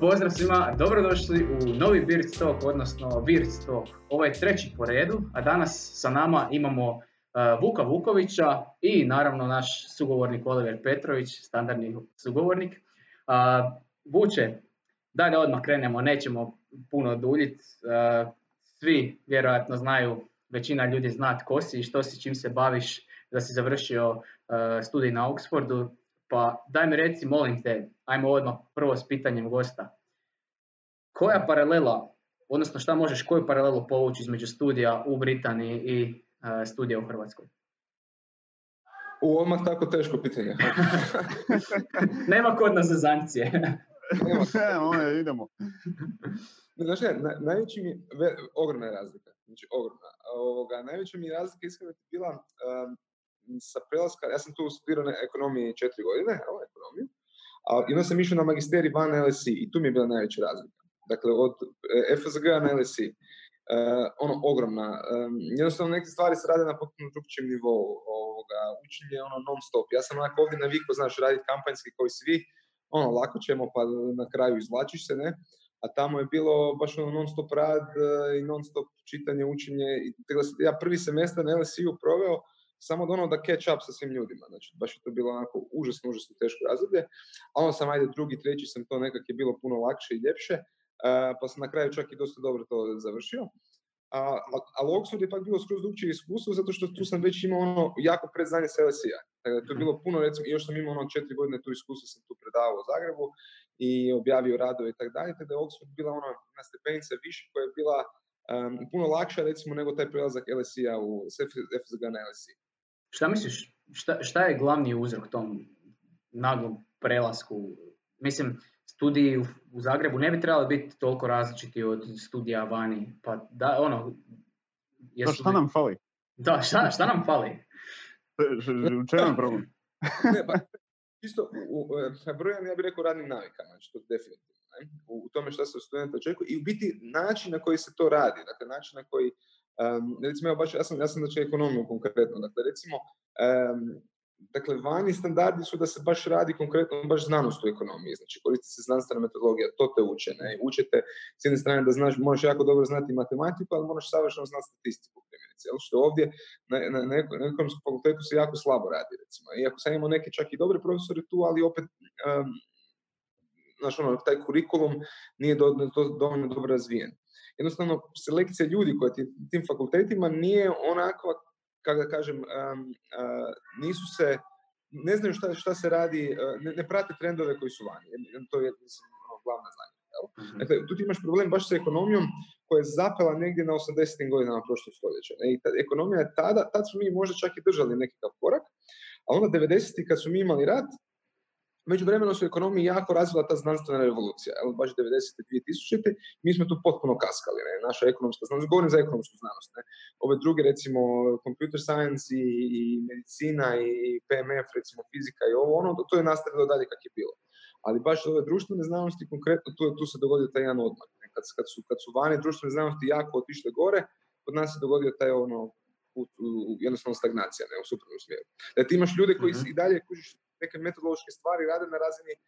Pozdrav svima, dobrodošli u novi Birds Talk, odnosno Birds Talk. Ovo je treći po redu, a danas sa nama imamo uh, Vuka Vukovića i naravno naš sugovornik Oliver Petrović, standardni sugovornik. Uh, Vuče, daj da odmah krenemo, nećemo puno duljiti. Uh, svi vjerojatno znaju, većina ljudi zna tko si i što si, čim se baviš, da si završio studij na Oxfordu, pa daj mi reci, molim te, ajmo odmah prvo s pitanjem gosta. Koja paralela, odnosno šta možeš, koju paralelu povući između studija u Britaniji i uh, studija u Hrvatskoj? U, odmah tako teško pitanje. Nema kod nas za sankcije. Nema, idemo. Znaš ne, na, najveći mi, ve, ogromna je razlika, znači ogromna. Ovoga, najveća mi je razlika iskreno bila um, sa prelaska, ja sam tu studirao na ekonomiji četiri godine, evo, ekonomiju, a onda sam išao na magisterij van LSI i tu mi je bila najveća razlika. Dakle, od e, FSG na LSI, uh, ono, ogromna. Um, jednostavno, neke stvari se rade na potpuno drugčijem nivou. Ovoga, učenje ono non stop. Ja sam onako ovdje navikao, znaš, raditi kampanjski koji svi, ono, lako ćemo, pa na kraju izvlačiš se, ne? A tamo je bilo baš ono non stop rad uh, i non stop čitanje, učenje. I, ja prvi semestar na LSI-u proveo samo da ono da catch up sa svim ljudima. Znači, baš je to bilo onako užasno, užasno teško razdoblje. A onda sam, ajde, drugi, treći sam to nekak je bilo puno lakše i ljepše, uh, pa sam na kraju čak i dosta dobro to završio. A, ali Oxford je pak bilo skroz drugčije iskustvo, zato što tu sam već imao ono jako predznanje sa LSI-a. Dakle, to je bilo puno, recimo, još sam imao ono četiri godine tu iskustvo, sam tu predavao u Zagrebu i objavio radove i tako dalje, tako da je Oxford bila ono na stepenice više koja je bila um, puno lakša recimo nego taj prelazak LSI-a u FSG na LSI. Šta misliš, šta, šta je glavni uzrok tom naglom prelasku? Mislim, studiji u, u Zagrebu ne bi trebali biti toliko različiti od studija vani. Pa da, ono... Da, šta nam fali? Da, šta, šta nam fali? U čemu je problem? ne, pa, čisto, u, brojan, ja bih rekao radnim navikama, znači to definitivno. Ne? U, u tome što se od studenta očekuje i u biti način na koji se to radi, dakle način na koji Um, recimo, ja, baš, ja sam, ja sam znači ekonomiju konkretno, dakle, recimo, um, dakle, vani standardi su da se baš radi konkretno baš znanost u ekonomiji, znači koristi se znanstvena metodologija, to te uče, ne, učete s jedne strane da znaš, možeš jako dobro znati matematiku, ali moraš savršeno znati statistiku, primjerice, što ovdje na, na, na, ekonomskom fakultetu se jako slabo radi, recimo, iako sam imao neke čak i dobre profesore tu, ali opet, um, znaš, ono, taj kurikulum nije do, do, dovoljno dobro razvijen jednostavno selekcija ljudi koja ti tim fakultetima nije onakva, kako da kažem, um, uh, nisu se, ne znaju šta, šta se radi, uh, ne, ne prate trendove koji su vani. To je mislim, ono, glavna znanja. Mm-hmm. Dakle, tu ti imaš problem baš sa ekonomijom koja je zapela negdje na 80. godinama prošlog stoljeća. I ta, ekonomija je tada, tad su mi možda čak i držali nekakav korak, a onda 90. kad su mi imali rat, Među vremenu su ekonomiji jako razvila ta znanstvena revolucija, evo baš 90. 2000. Mi smo tu potpuno kaskali, ne? naša ekonomska znanost, govorim za ekonomsku znanost, ne? ove druge recimo computer science i, i medicina i PMF, recimo fizika i ovo, ono, to je nastavilo dalje kak je bilo. Ali baš ove društvene znanosti, konkretno tu, tu se dogodio taj jedan odmak. Ne? Kad, kad, su, kad su vani društvene znanosti jako otišle gore, kod nas se dogodio taj ono, put, u, jednostavno stagnacija, ne, u suprotnom smjeru. Da ti imaš ljude koji mm-hmm. i dalje kužiš neke metodološke stvari rade na razini uh,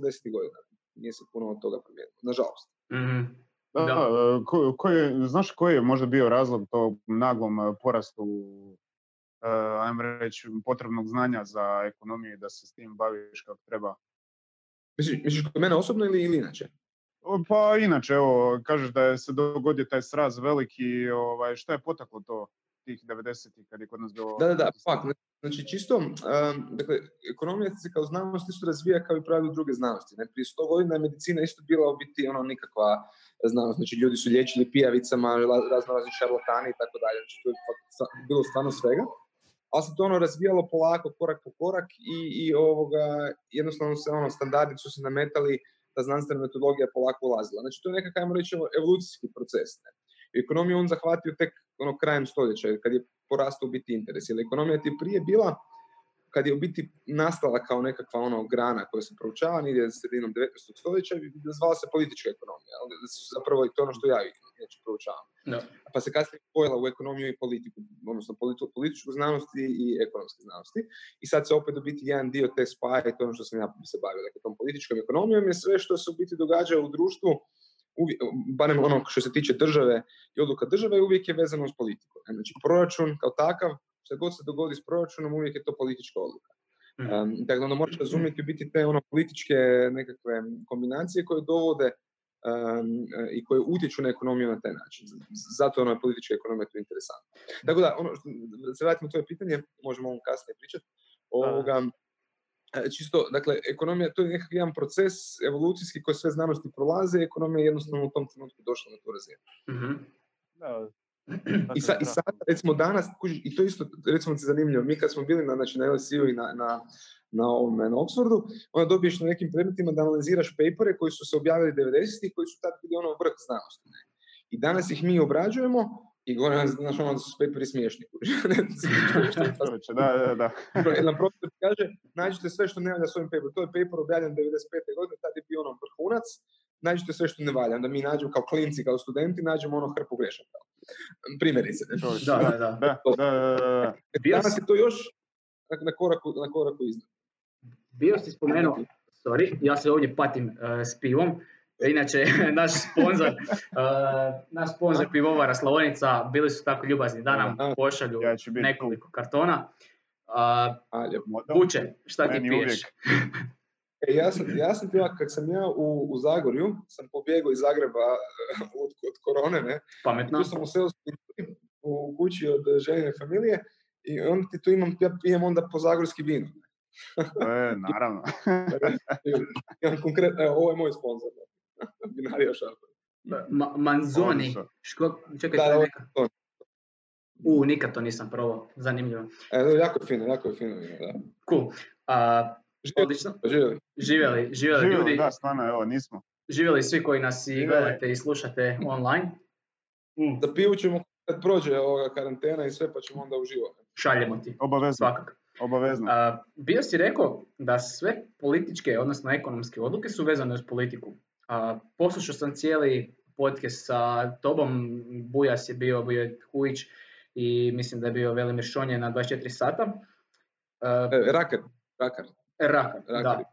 80. godina. Nije se puno od toga promijenilo, nažalost. Mm-hmm. Da, da. Ko, ko je, znaš koji je možda bio razlog tog naglom porastu uh, ajmo reći, potrebnog znanja za ekonomiju da se s tim baviš kako treba? Misliš, misliš kod mene osobno ili, ili inače? Pa inače, evo, kažeš da je se dogodio taj sraz veliki, ovaj, šta je potaklo to tih 90-ih kad je kod nas bilo... Da, da, da, pak, znači čisto, um, dakle, ekonomija se kao znanost isto razvija kao i pravilu druge znanosti. Ne? Prije 100 godina je medicina isto bila u biti ono nikakva znanost, znači ljudi su liječili pijavicama, razno razni šarlatani i tako dalje, znači to je bilo stvarno svega. Ali se to ono razvijalo polako, korak po korak i, i ovoga, jednostavno se ono, standardi su se nametali, ta znanstvena metodologija polako ulazila. Znači to je nekakav, ajmo reći, evolucijski proces. Ne? Ekonomiju on zahvatio tek ono krajem stoljeća, kad je porastao biti interes. Jer ekonomija ti prije bila, kad je u biti nastala kao nekakva ono grana koja se proučava, negdje sredinom 19. stoljeća, zvala se politička ekonomija. Ali zapravo je to ono što ja inače proučavam. Da. Pa se kasnije spojila u ekonomiju i politiku, odnosno politi- političku znanost i, ekonomske znanosti. I sad se opet u biti jedan dio te spaja i to ono što sam ja se bavio. Dakle, tom političkom ekonomijom je sve što se u biti događa u društvu, uvijek, barem ono što se tiče države i odluka države, uvijek je vezano uz politiku. Znači, proračun kao takav, što god se dogodi s proračunom, uvijek je to politička odluka. Um, dakle, onda moraš razumjeti u biti te ono političke nekakve kombinacije koje dovode um, i koje utječu na ekonomiju na taj način. Zato je ona politička ekonomija tu interesantna. Tako da, ono, se vratimo na tvoje pitanje, možemo ovom kasnije pričati. Ovoga, e, čisto, dakle, ekonomija, to je nekakav jedan proces evolucijski koji sve znanosti prolaze, ekonomija je jednostavno u tom trenutku došla na tu razinu. Mhm. Da, I, sa, I sad, recimo danas, i to isto, recimo ti zanimljivo, mi kad smo bili na, znači, na LSE-u i na, na, na, ovome, na Oxfordu, onda dobiješ na nekim predmetima da analiziraš papere koji su se objavili 90-ih, koji su tad bili ono vrh znanosti. Ne? I danas ih mi obrađujemo i gore, znaš, ono su paperi smiješni. kužiš. Ne, što- što je Čovječe, da, da, da. jedan profesor kaže, nađite sve što ne valja s ovim paperom. To je paper objavljen 95. godine, tad je bio ono vrhunac, nađite sve što ne valja. Onda mi nađemo kao klinci, kao studenti, nađemo ono hrpu grešaka. Primjerice. ne. Da, da, da, da. da, Danas si- je to još na, koraku, na koraku iznad. Bio si spomenuo, sorry, ja se ovdje patim eh, s pivom. Inače, naš sponsor, eh, naš sponsor pivovara Slavonica, bili su tako ljubazni da nam Aha. pošalju Ja ću biti nekoliko kartona. Vuče, šta ti piješ? E, ja sam, ja sam ti ovak, kad sam ja u, u Zagorju, sam pobjegao iz Zagreba od, od korone, ne, Pametno. tu sam u u kući od ženine familije i onda ti tu imam, ja pijem onda po zagorski vino. E, naravno. Imam konkretno, evo, ovo je moj sponsor. Ma- Manzoni. Ško, čekaj, Da, neka. U, nikad to nisam probao. Zanimljivo. E, jako je fino, jako je fino vino, da. Cool. A, Živjeli, odlično. živjeli. Živjeli, živjeli Živjeli, ljudi. da, stvarno, evo, nismo. Živjeli svi koji nas i gledate i slušate online. Mm, Za pivu ćemo kad prođe ovoga karantena i sve, pa ćemo onda uživati. šaljemo ti, Obavezno, svakako. obavezno. A, bio si rekao da sve političke, odnosno ekonomske odluke su vezane uz politiku. Poslušao sam cijeli podcast sa tobom, Bujas je bio, bio je Hujić i mislim da je bio Velimir Šonje na 24 sata. A, E, rakar, rakar. Rakar, da. Rakar.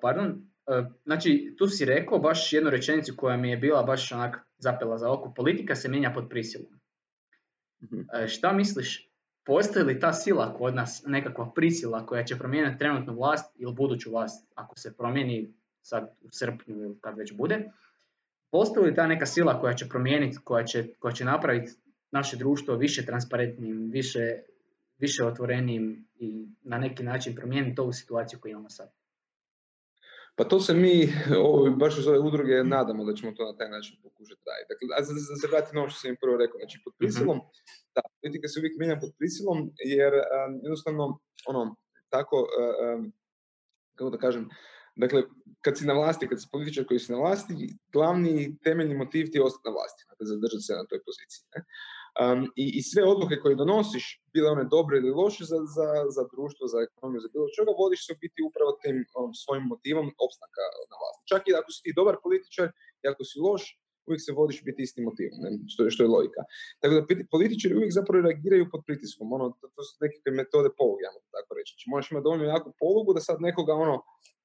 Pardon. A, znači, tu si rekao baš jednu rečenicu koja mi je bila baš onak zapela za oko. Politika se mijenja pod prisilom. E, šta misliš, postoji li ta sila kod nas, nekakva prisila koja će promijeniti trenutnu vlast ili buduću vlast, ako se promijeni sad u srpnju ili kad već bude, postoji li ta neka sila koja će promijeniti, koja će, koja će napraviti naše društvo više transparentnim, više, više otvorenijim i na neki način promijeniti ovu situaciju koju imamo sad? Pa to se mi, ovo, baš iz ove udruge, nadamo da ćemo to na taj način pokušati raditi. Dakle, a za, za, za vratiti na ovo što sam im prvo rekao, znači pod prisilom, da, politika se uvijek mijenja pod prisilom, jer um, jednostavno, ono, tako, um, kako da kažem, dakle, kad si na vlasti, kad si političar koji si na vlasti, glavni temeljni motiv ti je ostati na vlasti, dakle, zadržati se na toj poziciji. Ne? Um, i, I sve odluke koje donosiš, bile one dobre ili loše za, za, za društvo, za ekonomiju, za bilo čega, vodiš se u biti upravo tim um, svojim motivom opstanka na vlasti. Čak i ako si ti dobar političar i ako si loš, uvijek se vodiš biti istim motivom, ne? Što, što je logika. Tako da političari uvijek zapravo reagiraju pod pritiskom, ono, to, to su nekakve metode poluge, ja tako reći. Znači, možeš imati dovoljno jaku polugu da sad nekoga ono,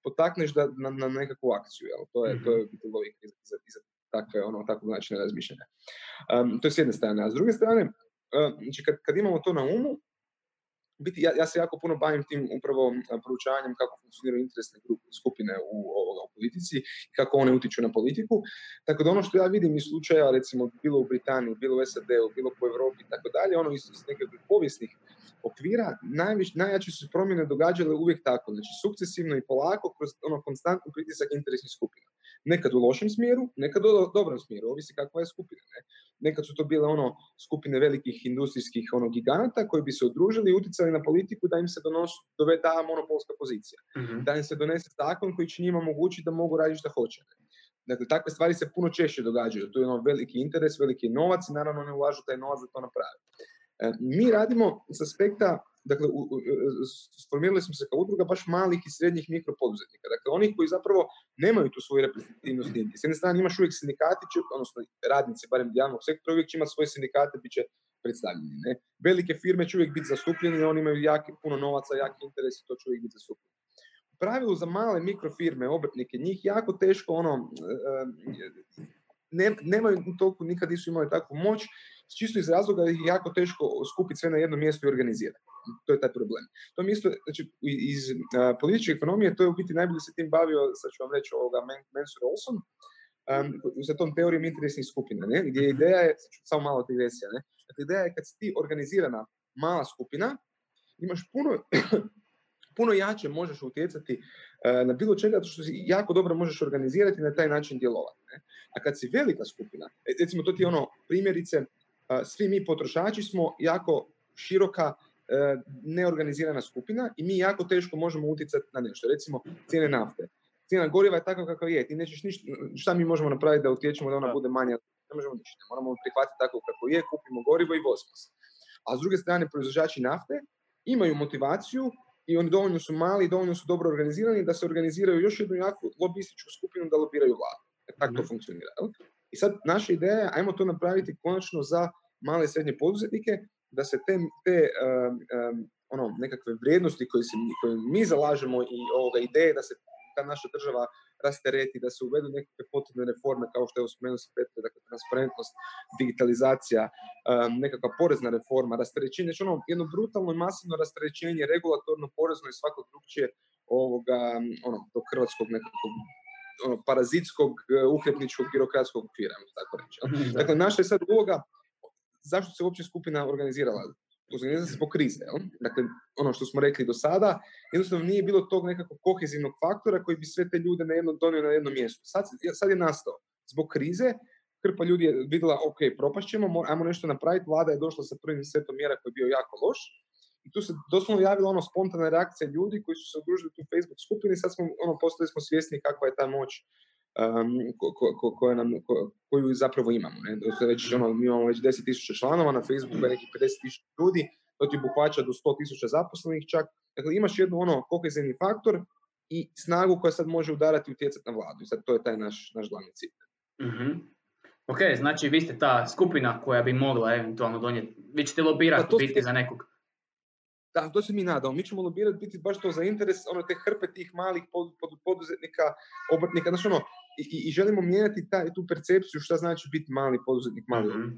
potakneš da, na, na nekakvu akciju, jel? To je, to je u biti logika iza, iza, takve, ono, takvog načina razmišljanja. Um, to je s jedne strane. A s druge strane, uh, znači kad, kad imamo to na umu, biti ja, ja se jako puno bavim tim upravo proučavanjem kako funkcioniraju interesne grupe, skupine u, ovoga, u politici i kako one utiču na politiku. Tako da ono što ja vidim iz slučaja, recimo bilo u Britaniji, bilo u SAD-u, bilo po Europi i tako dalje, ono iz, iz nekakvih povijesnih okvira, najviš, najjače su se promjene događale uvijek tako, znači sukcesivno i polako kroz ono konstantni pritisak interesnih skupina. Nekad u lošem smjeru, nekad u do- dobrom smjeru, ovisi kakva je skupina. Ne? Nekad su to bile ono skupine velikih industrijskih ono giganata koji bi se udružili i utjecali na politiku da im se donos, doveda monopolska pozicija. Da im se donese zakon koji će njima omogućiti da mogu raditi što hoće. ne. Dakle, takve stvari se puno češće događaju. Tu je ono veliki interes, veliki novac i naravno ne ulažu taj novac da to naprave. E, Mi radimo s aspekta dakle, u, u, sformirali smo se kao udruga baš malih i srednjih mikropoduzetnika. Dakle, onih koji zapravo nemaju tu svoju reprezentativnost. S jedne strane imaš uvijek sindikati, odnosno radnici, barem javnog sektora, uvijek će imati svoje sindikate, bit će predstavljeni. Ne? Velike firme će uvijek biti zastupljeni, oni imaju jaki, puno novaca, jaki interes i to će uvijek biti zastupljeni. U pravilu za male mikrofirme, obrtnike, njih jako teško ono, ne, nemaju toliko, nikad nisu imali takvu moć, čisto iz razloga da ih je jako teško skupiti sve na jedno mjesto i organizirati. To je taj problem. To mi znači, iz uh, političke ekonomije, to je u biti najbolje se tim bavio, sad ću vam reći ovoga, Mansur Olson, um, sa tom teorijom interesnih skupina, ne? gdje ideja je, samo malo digresija, ne? Dakle, ideja je kad si ti organizirana mala skupina, imaš puno puno jače možeš utjecati e, na bilo čega što si jako dobro možeš organizirati na taj način djelovati. Ne? A kad si velika skupina, e, recimo to ti je ono primjerice, svi mi potrošači smo jako široka e, neorganizirana skupina i mi jako teško možemo utjecati na nešto. Recimo cijene nafte. Cijena goriva je takva kakva je. Ti nećeš ništa, šta mi možemo napraviti da utječemo da ona bude manja? Ne možemo ništa. Moramo prihvatiti tako kako je, kupimo gorivo i vozimo se. A s druge strane, proizvođači nafte imaju motivaciju i oni dovoljno su mali i dovoljno su dobro organizirani da se organiziraju još jednu jaku lobističku skupinu da lobiraju vladu. E, tako to mhm. funkcionira. I sad naša ideja je, ajmo to napraviti konačno za male i srednje poduzetnike, da se te, te um, um, ono, nekakve vrijednosti koje, se, koje mi zalažemo i ovoga ideje da se ta naša država rastereti, da se uvedu nekakve potrebne reforme kao što je spomenuo se Petre, dakle transparentnost, digitalizacija, um, nekakva porezna reforma, rasterećenje, znači ono jedno brutalno i masivno rasterećenje, regulatorno, porezno i svako drugčije ovoga, ono, tog hrvatskog nekakvog ono, parazitskog, uhljebničkog, birokratskog okvira, tako reći. Dakle, naša je sad uloga, zašto se uopće skupina organizirala? organizira se zbog krize. Jel? Dakle, ono što smo rekli do sada, jednostavno nije bilo tog nekakvog kohezivnog faktora koji bi sve te ljude na jedno, donio na jedno mjesto. Sad, sad je nastao. Zbog krize, hrpa ljudi je vidjela, ok, propašćemo, ajmo nešto napraviti, vlada je došla sa prvim setom mjera koji je bio jako loš, i tu se doslovno javila ono spontana reakcija ljudi koji su se udružili u Facebook skupini, sad smo, ono, postali smo svjesni kakva je ta moć um, ko, ko, ko, nam, koju zapravo imamo. Ne? Već, ono, mi imamo već 10.000 članova na Facebooku, je nekih 50.000 ljudi, to ti obuhvaća do 100.000 zaposlenih čak. Dakle, imaš jednu ono kohezivni faktor i snagu koja sad može udarati i utjecati na vladu. I sad to je taj naš, naš glavni cilj. Mm-hmm. Ok, znači vi ste ta skupina koja bi mogla eventualno donijeti, vi ćete lobirati pa biti za nekog. Da, to se mi nadamo. Mi ćemo lobirati biti baš to za interes, ono te hrpe tih malih poduzetnika, obrtnika, znači ono, i, i želimo mijenjati taj, tu percepciju šta znači biti mali poduzetnik, mali mm-hmm.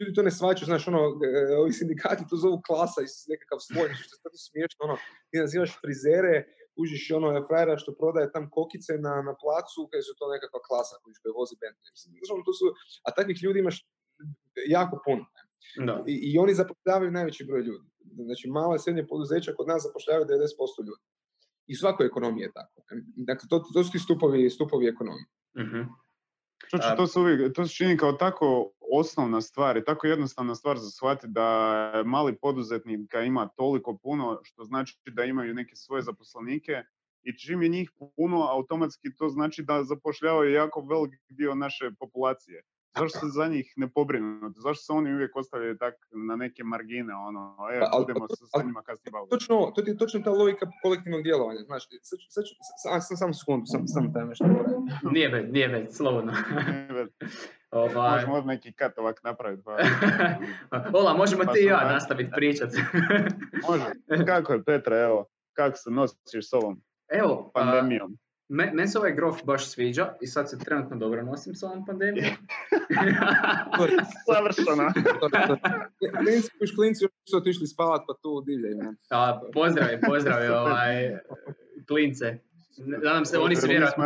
Ljudi to ne svačaju, znaš, ono, e, ovi sindikati to zovu klasa i nekakav sloj, što je tako smiješno, ono, ti nazivaš frizere, užiš ono frajera što prodaje tam kokice na, na placu, kaj su to nekakva klasa koji vozi Bentley. Znači, ono, to su, a takvih ljudi imaš jako puno. Da. I, I oni zapošljavaju najveći broj ljudi. Znači, mala i srednje poduzeća kod nas zapošljavaju 90% ljudi. I svakoj ekonomiji je tako. Dakle, to, to su ti stupovi, stupovi ekonomije. Uh-huh. to, se uvijek, to se čini kao tako osnovna stvar i tako jednostavna stvar za shvatiti da mali poduzetnika ima toliko puno, što znači da imaju neke svoje zaposlenike i čim je njih puno, automatski to znači da zapošljavaju jako velik dio naše populacije. Zašto se za njih ne pobrinuti? Zašto se oni uvijek ostavljaju tak na neke margine, ono, e, pa, budemo se sa njima kasnije baviti? Točno, to je točno ta logika kolektivnog djelovanja, znaš, sad, sad, sad, sam, sam sekundu, sam, sam taj nešto Nije već, nije već, slobodno. Ovaj... Možemo od neki kat ovak napraviti. Pa... Ola, možemo pa ti i ja nastaviti pričat. Može. Kako je Petra, evo, kako se nosiš s ovom Evo, pandemijom? Me, meni se ovaj grof baš sviđa i sad se trenutno dobro nosim s ovom pandemijom. Savršeno. klinci, klinci su otišli spavat pa tu divljaju. A, pozdravi, pozdravi ovaj, klince. Nadam se, oni se vjerojatno...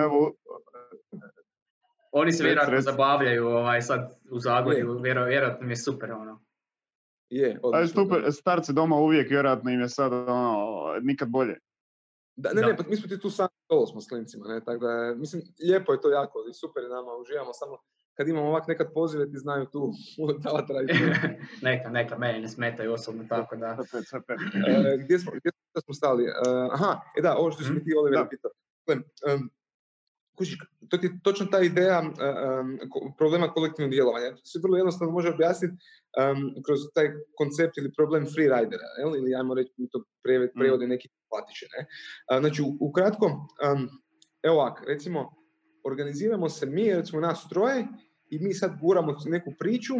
Oni se vjerojatno zabavljaju ovaj, sad u Zagorju, vjerojatno mi je super ono. Je, odlično. super, starci doma uvijek vjerojatno im je sad ono, nikad bolje. Da, ne, ne, pa mi smo ti tu sami solo smo s klincima, ne, tako da, mislim, lijepo je to jako i super je nama, uživamo, samo kad imamo ovak nekad pozive ti znaju tu davati raditi. neka, neka, meni ne smetaju osobno, tako da. e, gdje, smo, gdje smo stali? E, aha, e da, ovo što si mi mhm. ti Oliver pitao. Um, to ti je točno ta ideja problema kolektivnog djelovanja. To se vrlo jednostavno može objasniti kroz taj koncept ili problem freeridera, ili ajmo reći mi to prevode mm. neki platiše. Ne? znači, ukratko, um, evo ovak, recimo, organiziramo se mi, recimo nas troje, i mi sad guramo neku priču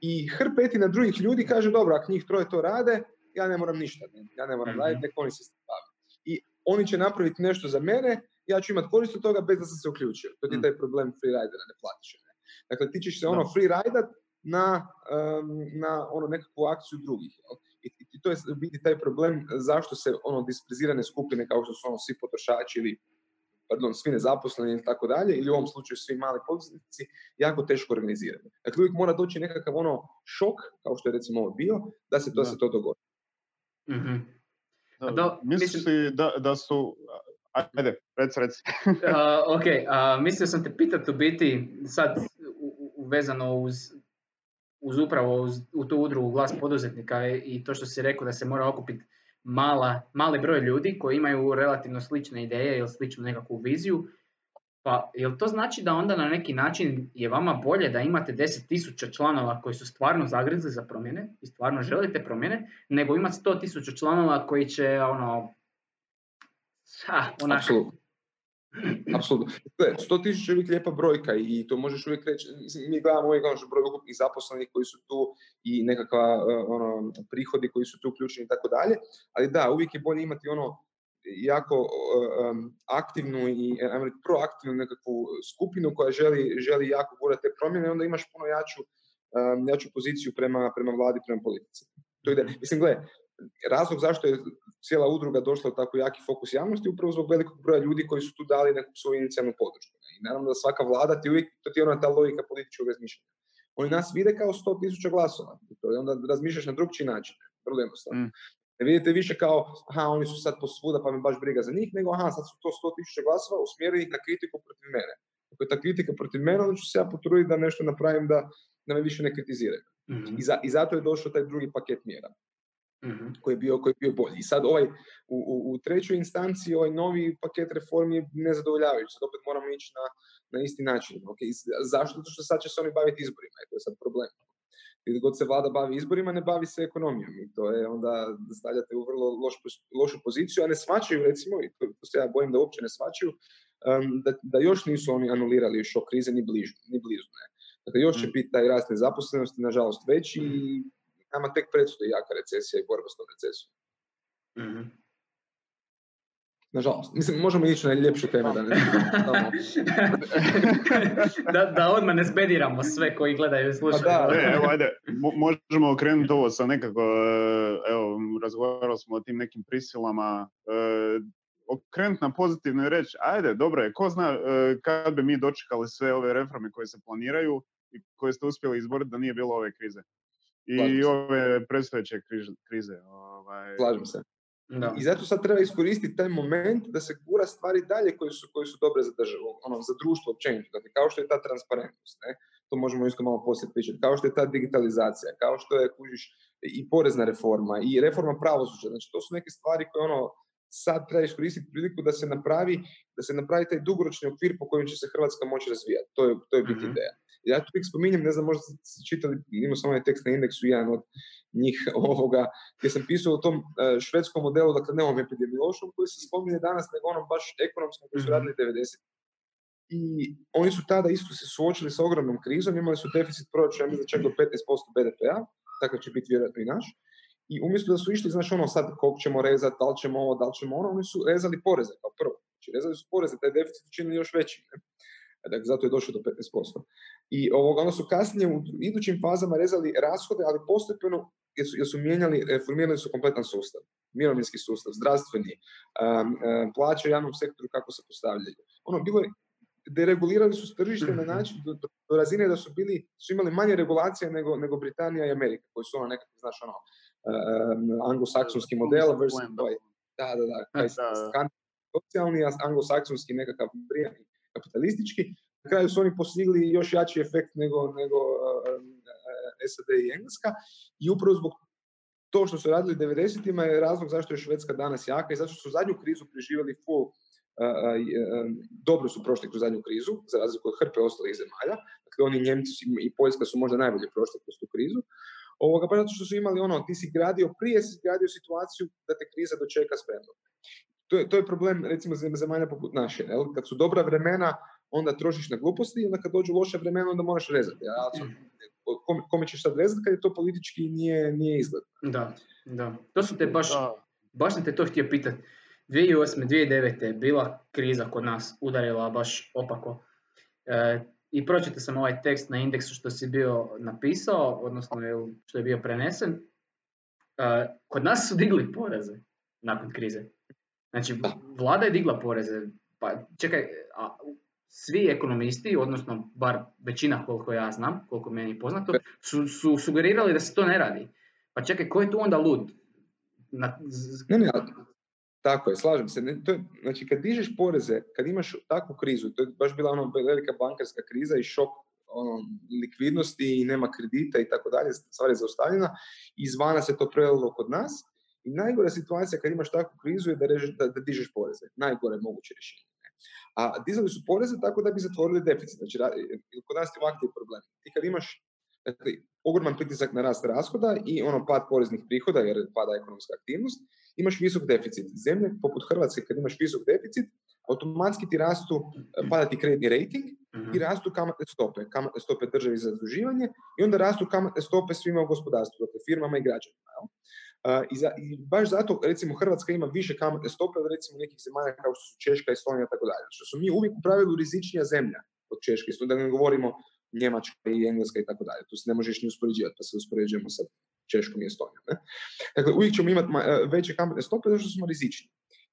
i hrpetina drugih ljudi kaže, dobro, ako njih troje to rade, ja ne moram ništa, ja ne moram mm raditi, nek oni se stavi. I oni će napraviti nešto za mene, ja ću imati korist od toga bez da sam se uključio. To je mm. taj problem freeridera, ne platiš. Ne? Dakle, ti ćeš se ono freeridat na, na ono nekakvu akciju drugih. I, I, to je biti taj problem zašto se ono disperzirane skupine kao što su ono svi potrošači ili pardon, svi nezaposleni ili tako dalje, ili u ovom slučaju svi mali poduzetnici, jako teško organizirati. Dakle, uvijek mora doći nekakav ono šok, kao što je recimo ovo bio, da se to, da. se to dogodi. Mm-hmm. Da, misliš li da, da su Ajde, reci, reci. uh, ok, uh, mislio sam te pitati u biti sad vezano uz, uz upravo uz, u tu udrugu glas poduzetnika i to što si rekao da se mora okupiti mala, mali broj ljudi koji imaju relativno slične ideje ili sličnu nekakvu viziju. Pa jel to znači da onda na neki način je vama bolje da imate 10.000 članova koji su stvarno zagrizli za promjene i stvarno želite promjene, nego imati 100.000 članova koji će ono Ha, Apsolutno. Apsolutno. 100 tisuća je uvijek lijepa brojka i to možeš uvijek reći, mi gledamo uvijek ono broj ukupnih zaposlenih koji su tu i nekakva e, ono, prihodi koji su tu uključeni i tako dalje, ali da, uvijek je bolje imati ono jako um, aktivnu i proaktivnu nekakvu skupinu koja želi, želi jako gurati te promjene, onda imaš puno jaču, um, jaču poziciju prema, prema vladi, prema politici. To ide. Mislim, gle, razlog zašto je cijela udruga došla u tako jaki fokus javnosti upravo zbog velikog broja ljudi koji su tu dali neku svoju inicijalnu podršku. I naravno da svaka vlada ti uvijek, to ti je ona ta logika političkog razmišljanja. Oni nas vide kao 100.000 glasova. I to je onda razmišljaš na drugčiji način. Vrlo jednostavno. Mm. Ne vidite više kao, aha, oni su sad posvuda pa me baš briga za njih, nego aha, sad su to 100.000 glasova usmjerenih na kritiku protiv mene. Ako je ta kritika protiv mene, onda ću se ja potruditi da nešto napravim da, da me više ne kritiziraju. Mm-hmm. I, za, I zato je došao taj drugi paket mjera mm koji, je bio, koji je bio bolji. I sad ovaj, u, u, u trećoj instanciji ovaj novi paket reformi je nezadovoljavajući. Sad opet moramo ići na, na isti način. Okay. Zašto? Zato što sad će se oni baviti izborima. I to je sad problem. Gdje god se vlada bavi izborima, ne bavi se ekonomijom. I to je onda stavljate u vrlo loš, lošu poziciju, a ne svačaju recimo, i to se ja bojim da uopće ne svačaju, um, da, da, još nisu oni anulirali šok krize ni blizu. Ni blizu ne. Dakle, još će mm. biti taj rast nezaposlenosti, nažalost, veći i nama tek predstoji jaka recesija i borba s tom recesijom. Mm-hmm. Nažalost, mislim, možemo ići na ljepšu temu da ne da, da odmah ne zbediramo sve koji gledaju i slušaju. Da, e, evo, ajde, možemo okrenuti ovo sa nekako, e, evo, razgovarali smo o tim nekim prisilama, e, okrenuti na pozitivno i reći, ajde, dobro je, ko zna e, kad bi mi dočekali sve ove reforme koje se planiraju i koje ste uspjeli izboriti da nije bilo ove krize i ove predstojeće krize. Ovaj... Slažem se. Da. I zato sad treba iskoristiti taj moment da se gura stvari dalje koje su, koje su dobre za državu, ono, za društvo općenito. Dakle, kao što je ta transparentnost, ne? to možemo isto malo poslije pričati, kao što je ta digitalizacija, kao što je, kužiš, i porezna reforma, i reforma pravosuđa. Znači, to su neke stvari koje ono, sad treba iskoristiti priliku da se napravi, da se napravi taj dugoročni okvir po kojem će se Hrvatska moći razvijati. To je, to je biti mm ideja. Ja tu uvijek spominjem, ne znam, možda ste čitali, imao sam onaj tekst na indeksu, jedan od njih ovoga, gdje sam pisao o tom uh, švedskom modelu, dakle ne ovom epidemiološkom koji se spominje danas, nego onom baš ekonomskom koji su mhm. radili 90. I oni su tada isto se suočili sa ogromnom krizom, imali su deficit proračuna, mislim čak do 15% BDP-a, takav će biti vjerojatno i naš. I umjesto da su išli, znači ono sad koliko ćemo rezati, da li ćemo ovo, da li ćemo ono, oni su rezali poreze kao prvo. Znači rezali su poreze, taj deficit učinili još veći. Ne? Dakle, zato je došlo do 15%. I ovoga, onda su kasnije u idućim fazama rezali rashode, ali postepeno jer su, jer su mijenjali, reformirali su kompletan sustav. Mirovinski sustav, zdravstveni, um, um, plaće u javnom sektoru kako se postavljaju. Ono, bilo je, deregulirali su tržište na način do, do, razine da su bili, su imali manje regulacije nego, nego Britanija i Amerika, koji su ono nekako, znaš, ono, um, anglosaksonski model versus ovaj, da, da, da, da, socijalni, anglosaksonski nekakav prijatni kapitalistički, na kraju su oni postigli još jači efekt nego, nego uh, SAD i Engleska i upravo zbog to što su radili 90-ima je razlog zašto je Švedska danas jaka i zašto su zadnju krizu preživjeli full dobro su prošli kroz zadnju krizu, za razliku od hrpe ostalih zemalja. Dakle, oni Njemci i Poljska su možda najbolje prošli kroz tu krizu. Ovoga, pa zato što su imali ono, ti si gradio, prije si gradio situaciju da te kriza dočeka spremno. To je, to je problem, recimo, zemalja poput naše. Jel? Kad su dobra vremena, onda trošiš na gluposti, i onda kad dođu loše vremena, onda moraš rezati. Ja, kome, kome ćeš sad rezati kad je to politički nije, nije izgled. Da, da. To su te baš, baš sam te to htio pitati. 2008. 2009. je bila kriza kod nas, udarila baš opako. E, I pročite sam ovaj tekst na indeksu što si bio napisao, odnosno što je bio prenesen. E, kod nas su digli poreze nakon krize. Znači, vlada je digla poreze. Pa čekaj, a, svi ekonomisti, odnosno bar većina koliko ja znam, koliko meni je poznato, su, su sugerirali da se to ne radi. Pa čekaj, ko je tu onda lud? Na... Ne, ne, tako je, slažem se. Ne, to je, znači, kad dižeš poreze, kad imaš takvu krizu, to je baš bila ono velika bankarska kriza i šok ono, likvidnosti i nema kredita i tako dalje, stvar je zaustavljena, izvana se to prelilo kod nas i najgora situacija kad imaš takvu krizu je da, režeš, da, da dižeš poreze. Najgore moguće rješenje. A dizali su poreze tako da bi zatvorili deficit. Znači, kod nas je ovakvi problem. Ti kad imaš dakle, ogroman pritisak na rast rashoda i ono pad poreznih prihoda jer pada ekonomska aktivnost, imaš visok deficit. Zemlje poput Hrvatske kad imaš visok deficit, automatski ti rastu, e, pada ti kreditni rating i mhm. rastu kamatne stope. Kamatne stope državi za zaduživanje i onda rastu kamatne stope svima u gospodarstvu, dakle firmama i građanima. I, za, baš zato, recimo, Hrvatska ima više kamatne stope od recimo nekih zemalja kao što su Češka, Estonija i tako dalje. Što su mi uvijek u pravilu rizičnija zemlja od Češke, da ne govorimo Njemačka i Engleska i tako dalje. Tu se ne možeš ni uspoređivati, pa se uspoređujemo sa Češkom i Estonijom. Ne? Dakle, uvijek ćemo imati e, veće kamatne stope zato što smo rizični.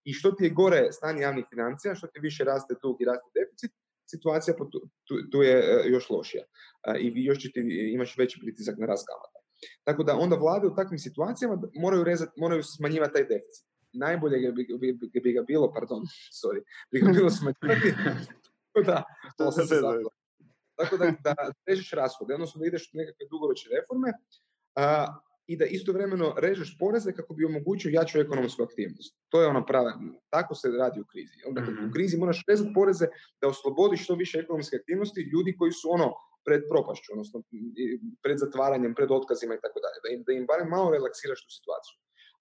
I što ti je gore stanje javnih financija, što ti više raste dug i raste deficit, situacija tu, tu, tu je e, još lošija. I još će ti, imaš veći pritisak na rast kamata. Tako da onda vlade u takvim situacijama moraju, rezati, moraju smanjivati taj deficit. Najbolje bi, bi, bi ga bilo, pardon, sorry, bi ga bilo smanjivati. da, to se Tako da, da režeš rashode, odnosno da ideš u nekakve dugoročne reforme a, i da istovremeno režeš poreze kako bi omogućio jaču ekonomsku aktivnost. To je ono prava, tako se radi u krizi. Onda u mhm. krizi moraš rezati poreze da oslobodiš što više ekonomske aktivnosti ljudi koji su ono pred propašću, odnosno pred zatvaranjem, pred otkazima i tako dalje. Da im, da im barem malo relaksiraš tu situaciju.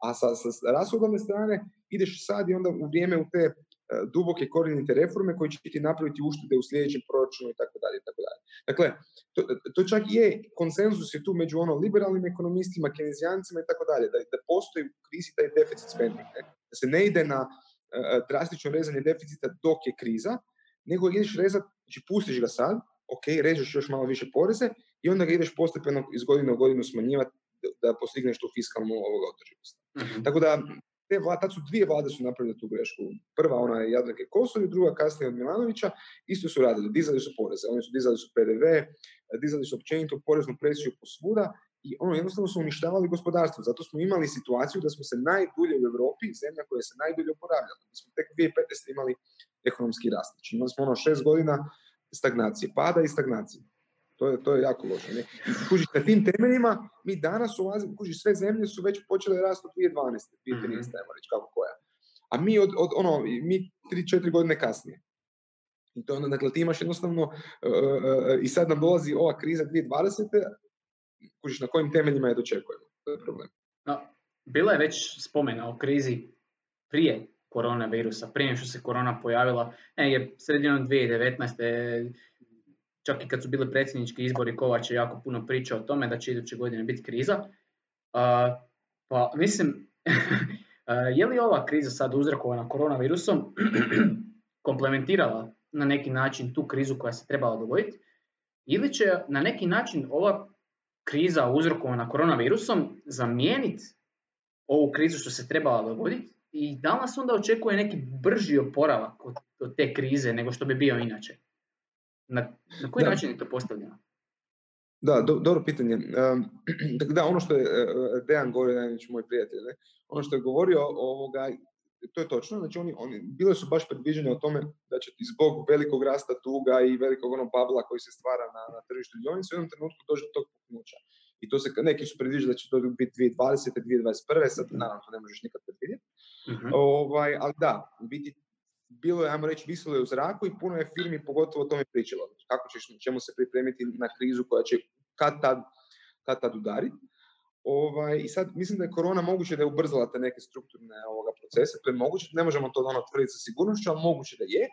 A sa, sa rashodovne strane ideš sad i onda u vrijeme u te duboke korijenite reforme koji će ti napraviti uštede u sljedećem proračunu i tako dalje. Tako dalje. Dakle, to, to čak je konsenzus je tu među ono liberalnim ekonomistima, kenezijancima i tako dalje, da, da postoji u krizi taj deficit spending. Ne? Da se ne ide na uh, drastično rezanje deficita dok je kriza, nego ideš rezati, znači pustiš ga sad, ok, režeš još malo više poreze i onda ga ideš postepeno iz godine u godinu smanjivati da postigneš tu fiskalnu ovoga održivost. Mhm. Tako da, te vlade, tad su dvije vlade su napravile tu grešku. Prva ona je Jadranke Kosor i druga kasnije od Milanovića, isto su radili, dizali su poreze, oni su dizali su PDV, dizali su općenito poreznu presiju posvuda i ono jednostavno su uništavali gospodarstvo. Zato smo imali situaciju da smo se najdulje u Europi, zemlja koja se najdulje oporavljala. Mi smo tek 2015. imali ekonomski rast. Znači imali smo ono šest godina stagnacije, pada i stagnacije. To je, to je jako loše. Ne? Kužiš, na tim temeljima mi danas ulazimo, kužiš, sve zemlje su već počele rasti od 2012. 2013. Mm-hmm. reći kako koja. A mi od, od ono, mi 3-4 godine kasnije. I to onda, dakle, ti imaš jednostavno, uh, uh, i sad nam dolazi ova kriza 2020. Kužiš, na kojim temeljima je dočekujemo. To je problem. No, bila je već spomena o krizi prije koronavirusa, prije što se korona pojavila, je sredinom 2019. Čak i kad su bili predsjednički izbori, Kovač je jako puno pričao o tome da će iduće godine biti kriza. Uh, pa mislim, je li ova kriza sad uzrokovana koronavirusom komplementirala na neki način tu krizu koja se trebala dogoditi ili će na neki način ova kriza uzrokovana koronavirusom zamijeniti ovu krizu što se trebala dogoditi i da nas onda očekuje neki brži oporavak od, od te krize nego što bi bio inače? Na, na koji da. način je to postavljeno? Da, do, dobro pitanje. Um, da, ono što je uh, Dejan govorio, najveći moj prijatelj, ne? ono što je govorio ovoga, to je točno, znači oni, oni, bile su baš predviđene o tome da će zbog velikog rasta tuga i velikog onog babla koji se stvara na, na tržištu dionica u jednom trenutku dođe do tog puknuća. I to se, neki su predviđali da će to biti 2020. 2021. Sad, naravno, to ne možeš nikad predvidjeti. Uh-huh. Ovaj, ali da, biti bilo je, ajmo reći, visilo je u zraku i puno je firmi pogotovo o tome pričalo. Kako ćeš, čemu se pripremiti na krizu koja će kad tad, kad tad udariti. Ovaj, I sad mislim da je korona moguće da je ubrzala te neke strukturne ovoga procese, to je moguće, ne možemo to ono tvrditi sa sigurnošću, ali moguće da je,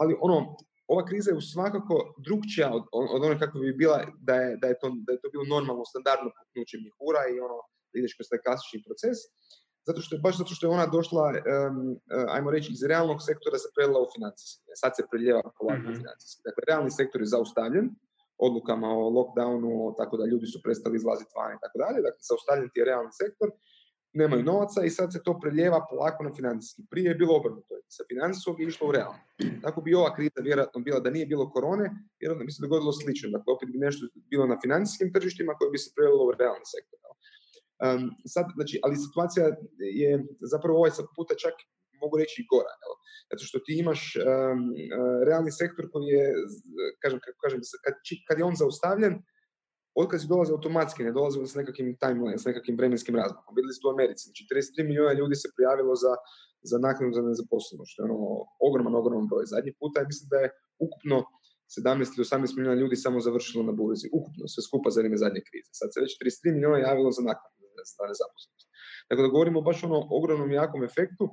ali ono, ova kriza je svakako drugčija od, od one kako bi bila da je, da je, to, da je to bilo normalno, standardno puknuće mihura i ono, ideš kroz taj klasični proces, zato što je, baš zato što je ona došla, um, ajmo reći, iz realnog sektora se prelila u financijski. Sad se preljeva polako mm-hmm. financijski. Dakle, realni sektor je zaustavljen, odlukama o lockdownu, tako da ljudi su prestali izlaziti van i tako dalje. Dakle, zaustavljen ti je realni sektor, nemaju novaca i sad se to preljeva polako na financijski. Prije je bilo obrnuto, sa financijskog je išlo u realno. Tako bi ova kriza vjerojatno bila da nije bilo korone, vjerojatno bi se dogodilo slično. Dakle, opet bi nešto bilo na financijskim tržištima koje bi se prelilo u realni sektor. Um, sad, znači, ali situacija je zapravo ovaj puta čak mogu reći i gora. Jel? Zato što ti imaš um, realni sektor koji je, kažem, kažem, kad, kad je on zaustavljen, otkazi dolaze automatski, ne dolaze s nekakvim timeline, s nekakvim vremenskim razmakom. Vidjeli smo u Americi, znači 33 milijuna ljudi se prijavilo za, za naknadu za nezaposlenost, što je ono ogroman, ogroman broj. Zadnji puta je, mislim da je ukupno 17 ili 18 milijuna ljudi samo završilo na burzi, ukupno, sve skupa za vrijeme zadnje krize. Sad se već 33 milijuna javilo za naknadu za nezaposlenost. Dakle, da govorimo baš o ono ogromnom jakom efektu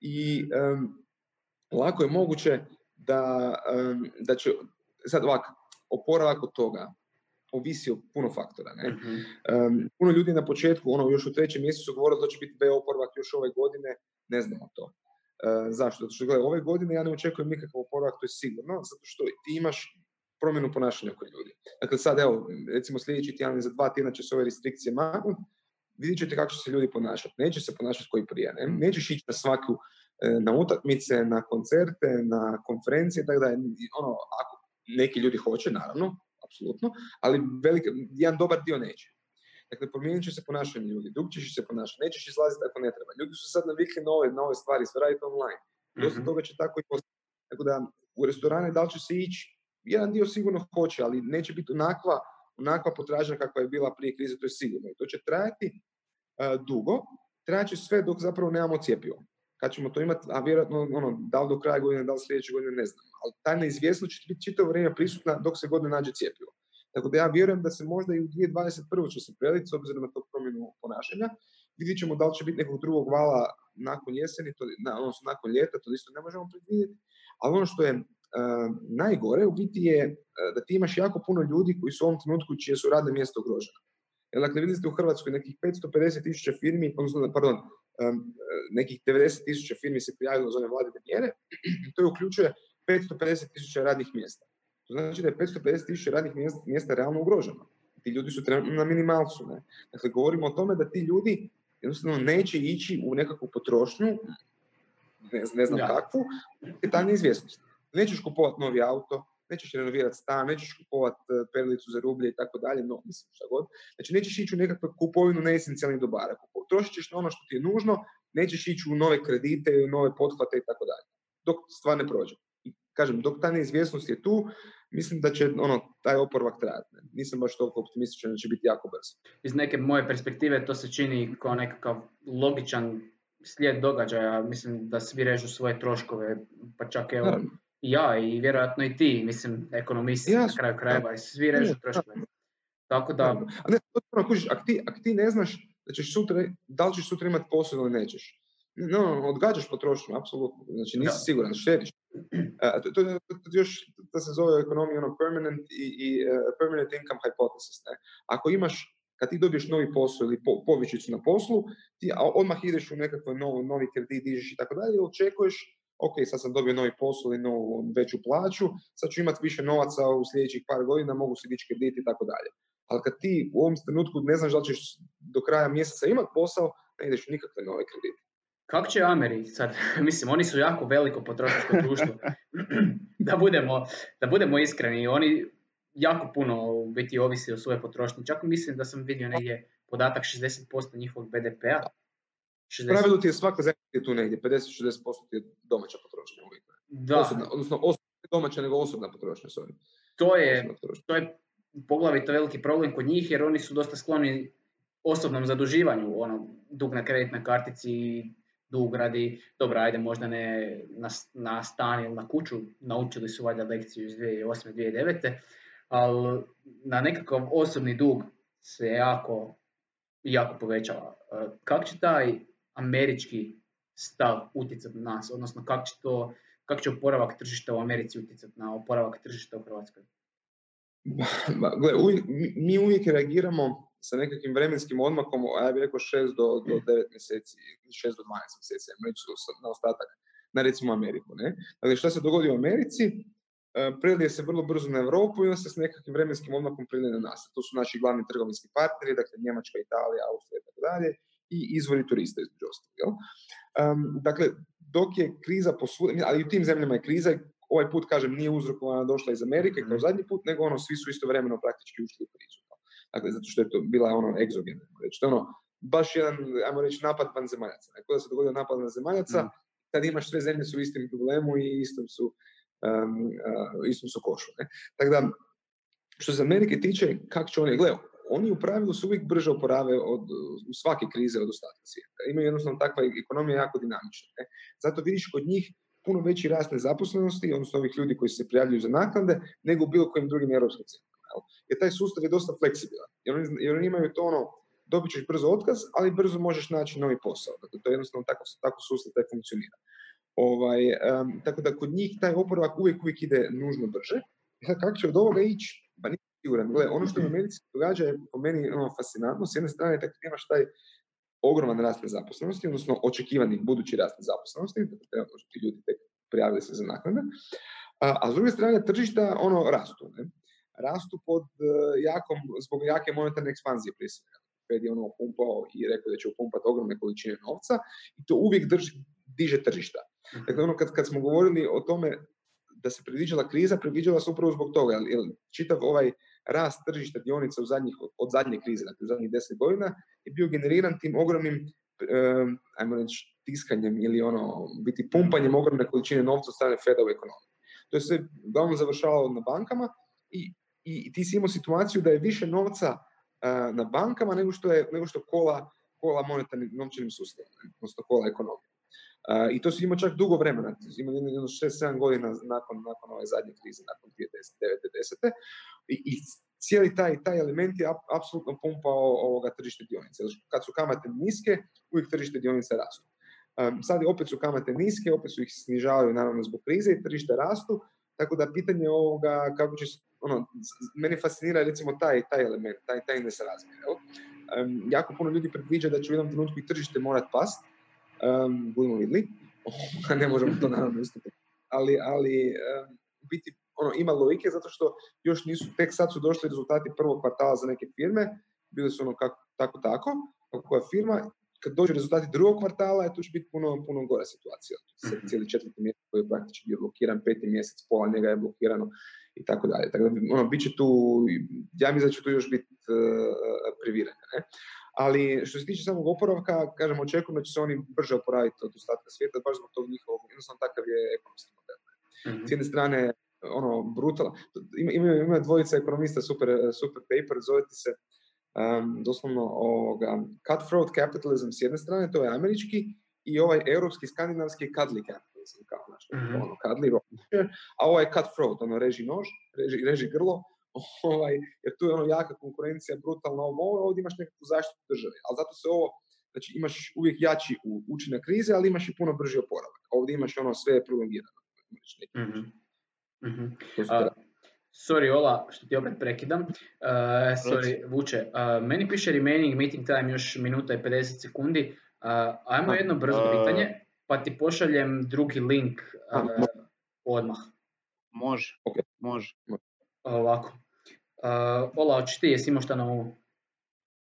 i um, lako je moguće da, um, da će, sad ovako, oporavak od toga ovisi o puno faktora. Ne? Um, puno ljudi na početku, ono još u trećem mjesecu govorilo da će biti B oporavak još ove godine, ne znamo to. Uh, zašto? Zato što gledaj, ove godine ja ne očekujem nikakav oporavak, to je sigurno, zato što ti imaš promjenu ponašanja kod ljudi. Dakle, sad evo, recimo sljedeći tjedan za dva tjedna će se ove restrikcije maknuti, vidjet ćete kako će se ljudi ponašati. Neće se ponašati koji prije. Ne? Nećeš ići na svaku, e, na utakmice, na koncerte, na konferencije, tako da ono, ako neki ljudi hoće, naravno, apsolutno, ali velik, jedan dobar dio neće. Dakle, promijenit će se ponašanje ljudi, drugčije će se ponašati, nećeš izlaziti ako ne treba. Ljudi su sad navikli na ove, nove stvari, sve raditi online. Dosta mm toga će tako i postati. Tako da, u restorane da li će se ići, jedan dio sigurno hoće, ali neće biti onakva onakva potražnja kakva je bila prije krize, to je sigurno. I to će trajati uh, dugo, će sve dok zapravo nemamo cijepivo. Kad ćemo to imati, a vjerojatno ono, da li do kraja godine, da li sljedeće godine, ne znam. Ali ta neizvjesnost će biti čitavo vrijeme prisutna dok se godine nađe cijepivo. Tako da ja vjerujem da se možda i u 2021. će se preliti s obzirom na to promjenu ponašanja. Vidjet ćemo da li će biti nekog drugog vala nakon jeseni, to, na, odnosno nakon ljeta, to isto ne možemo predvidjeti. Ali ono što je najgore u biti je da ti imaš jako puno ljudi koji su u ovom trenutku čije su radne mjesto ugrožena. dakle, vidite u Hrvatskoj nekih 550 tisuća firmi, odnosno, pardon, nekih 90 tisuća firmi se prijavilo za one vladine mjere, to uključuje 550 tisuća radnih mjesta. To znači da je 550 tisuća radnih mjesta, realno ugroženo. Ti ljudi su na minimalcu. Ne? Dakle, govorimo o tome da ti ljudi jednostavno neće ići u nekakvu potrošnju, ne, ne znam kakvu, je ta neizvjesnost nećeš kupovati novi auto, nećeš renovirati stan, nećeš kupovati e, perlicu za rublje i tako dalje, no, mislim, šta god. Znači, nećeš ići u nekakvu kupovinu neesencijalnih dobara. Trošit ćeš na ono što ti je nužno, nećeš ići u nove kredite, u nove pothvate i tako dalje. Dok stvar ne prođe. I kažem, dok ta neizvjesnost je tu, mislim da će ono, taj oporavak trajati. Nisam baš toliko optimističan da će biti jako brzo. Iz neke moje perspektive to se čini kao nekakav logičan slijed događaja. Mislim da svi režu svoje troškove, pa čak evo, ja i vjerojatno i ti, mislim, ekonomisti ja, na kraju krajeva i svi režu troškove. Tako da... A ne, kužiš, ako ti, ak ti ne znaš da ćeš sutra, da li ćeš sutra imati posao ili nećeš, no, odgađaš potrošnju, apsolutno. Znači nisi ja. siguran, štediš. Uh, to, to, to, to, još da se zove u ekonomiji ono permanent i, i uh, permanent income hypothesis. Ne? Ako imaš, kad ti dobiješ novi posao ili po, povišicu na poslu, ti odmah ideš u nekakav novi, novi kredit, dižeš i tako dalje, očekuješ ok, sad sam dobio novi posao i novu veću plaću, sad ću imati više novaca u sljedećih par godina, mogu se dići kredit i tako dalje. Ali kad ti u ovom trenutku ne znaš da ćeš do kraja mjeseca imati posao, ne ideš nikakve nove kredite. Kako će Ameri sad, mislim, oni su jako veliko potrošačko društvo, da, budemo, da budemo iskreni, oni jako puno biti ovisi o svoje potrošnje. Čak mislim da sam vidio negdje podatak 60% njihovog BDP-a 60... pravilu ti je svaka zemlja tu negdje, 50-60% ti je domaća potrošnja uvijek. Da. Osobna, odnosno osobna, domaća nego osobna potrošnja, sorry. To je, to je poglavito veliki problem kod njih jer oni su dosta skloni osobnom zaduživanju, ono, dug na kreditnoj kartici dug radi, dobro, ajde možda ne na, na stan ili na kuću, naučili su valjda lekciju iz 2008. 2009. Ali na nekakav osobni dug se jako, jako povećava. E, kako će taj američki stav utjecati na nas, odnosno kako će, to, kako će oporavak tržišta u Americi utjecati na oporavak tržišta u Hrvatskoj? Gle, mi uvijek reagiramo sa nekakvim vremenskim odmakom, ja bih rekao 6 do, do 9 mjeseci, 6 do 12 mjeseci, na ostatak, na recimo Ameriku. Ne? Dakle, što se dogodi u Americi? E, prelije se vrlo brzo na Europu i onda se s nekakvim vremenskim odmakom prelije na nas. To su naši glavni trgovinski partneri, dakle Njemačka, Italija, Austrija i tako dalje, i izvori turista između ostalog. Um, dakle, dok je kriza posvuda, ali i u tim zemljama je kriza, ovaj put, kažem, nije uzrokovana došla iz Amerike kao mhm. zadnji put, nego ono, svi su istovremeno praktički ušli u krizu. Dakle, zato što je to bila ono egzogena, reći. To ono, baš jedan, ajmo reći, napad vanzemaljaca. Kada se dogodio napad vanzemaljaca, mm. tad imaš sve zemlje su u istim problemu i istom su, um, uh, istom su košu. Ne? Tako da, što se Amerike tiče, kako će oni, gledaju, oni u pravilu su uvijek brže oporave od, u svake krize od ostatka svijeta. Imaju jednostavno takva ekonomija jako dinamična. Ne? Zato vidiš kod njih puno veći rast nezaposlenosti, odnosno ovih ljudi koji se prijavljuju za naknade, nego u bilo kojim drugim europskim zemljama. Jer taj sustav je dosta fleksibilan. Jer oni, jer oni imaju to ono, dobit ćeš brzo otkaz, ali brzo možeš naći novi posao. Dakle, to je jednostavno tako, tako sustav taj funkcionira. Ovaj, tako da kod njih taj oporavak uvijek, uvijek ide nužno brže. Kako će od ovoga ići? Siguran. Gle, ono što u Americi događa je po meni ono, fascinantno. S jedne strane, tako imaš taj ogroman rast nezaposlenosti, odnosno očekivani budući rast nezaposlenosti, dakle, ti ljudi tek prijavili se za naknade, a, a s druge strane tržišta ono rastu. Ne? rastu pod e, jakom, zbog jake monetarne ekspanzije prije svega. Fed je ono pumpao i rekao da će upumpati ogromne količine novca i to uvijek drži, diže tržišta. Mhm. Dakle, ono kad, kad smo govorili o tome da se predviđala kriza, predviđala se upravo zbog toga, jer čitav ovaj rast tržišta dionica u zadnjih, od zadnje krize, dakle u zadnjih deset godina, je bio generiran tim ogromnim, um, ajmo reći, tiskanjem ili ono, biti pumpanjem ogromne količine novca od strane Feda u ekonomiji. To je sve uglavnom završavalo na bankama i i ti si imao situaciju da je više novca na bankama nego što je nego što kola, kola monetarnim novčanim sustavom, odnosno kola ekonomije. I to si imao čak dugo vremena, imao jedno 6-7 godina nakon, nakon ove zadnje krize, nakon 2009-2010. I, cijeli taj, taj element je apsolutno pumpao ovoga tržište dionica. Kad su kamate niske, uvijek tržište dionica rastu. sad opet su kamate niske, opet su ih snižavaju naravno zbog krize i tržište rastu, tako da pitanje ovoga kako će ono, meni fascinira recimo taj, taj element, taj, taj nesrazmjer. Um, jako puno ljudi predviđa da će u jednom trenutku i tržište morat past, um, budemo vidjeli, ne možemo to naravno istupiti, ali, ali um, biti ono, ima logike zato što još nisu, tek sad su došli rezultati prvog kvartala za neke firme, bili su ono kako, tako tako, kako koja firma, kad dođu rezultati drugog kvartala, to će biti puno, puno gora situacija. Mhm. Cijeli četvrti mjesec koji je praktički bio blokiran, peti mjesec, pola njega je blokirano i tako dalje. Tako da, ono, bit će tu, ja mislim da će tu još biti uh, Ne? Ali što se tiče samog oporavka, kažem, očekujem da će se oni brže oporaviti od ostatka svijeta, baš zbog tog njihovog, jednostavno takav je ekonomski model. Mm-hmm. S jedne strane, ono, brutal, ima, ima, ima dvojica ekonomista, super, super paper, zove se um, doslovno ovoga, cutthroat capitalism s jedne strane, to je američki, i ovaj europski, skandinavski cuddly capitalism, kao naš, mm-hmm. ono, cuddly a ovaj cutthroat, ono, reži nož, reži, reži grlo, ovaj, jer tu je ono jaka konkurencija, brutalna ovo, ovdje imaš nekakvu zaštitu države, ali zato se ovo, znači imaš uvijek jači učinak krize, ali imaš i puno brži oporavak. Ovdje imaš ono sve prolongirano. Mm-hmm. Mm-hmm. Sorry Ola, što ti opet prekidam. Uh, sorry Vuče. Uh, meni piše remaining meeting time još minuta i 50 sekundi. Uh, ajmo jedno brzo pitanje, pa ti pošaljem drugi link uh, odmah. Može, okay. može. Ovako. Uh, Ola, hoćeš ti, jesi imao šta na umu?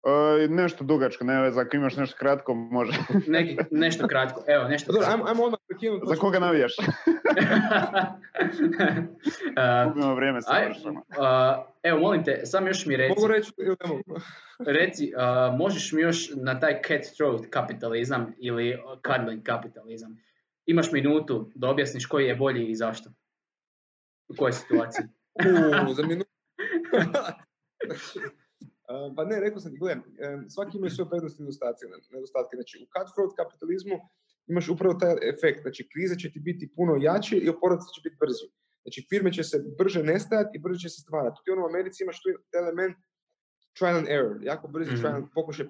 Uh, nešto dugačko, ne veze, ako imaš nešto kratko, može. Neki, nešto kratko, evo, nešto Dobro, ajmo, ajmo odmah prekinuti. Za koga navijaš? uh, vrijeme aj, uh, Evo, molim te, sam još mi reci. Mogu reći ili ne mogu? reci, uh, možeš mi još na taj throat kapitalizam ili cuddling kapitalizam. Imaš minutu da objasniš koji je bolji i zašto. U kojoj situaciji? U, za minutu. Pa ne, rekao sam ti, gledam, svaki ima svoje prednosti i nedostatke. nedostatke. Znači, u cutthroat kapitalizmu imaš upravo taj efekt. Znači, kriza će ti biti puno jače i oporavak će biti brži. Znači, firme će se brže nestajati i brže će se stvarati. Ti ono u Americi imaš tu element trial and error, jako brzi mm-hmm. trial, pokušaj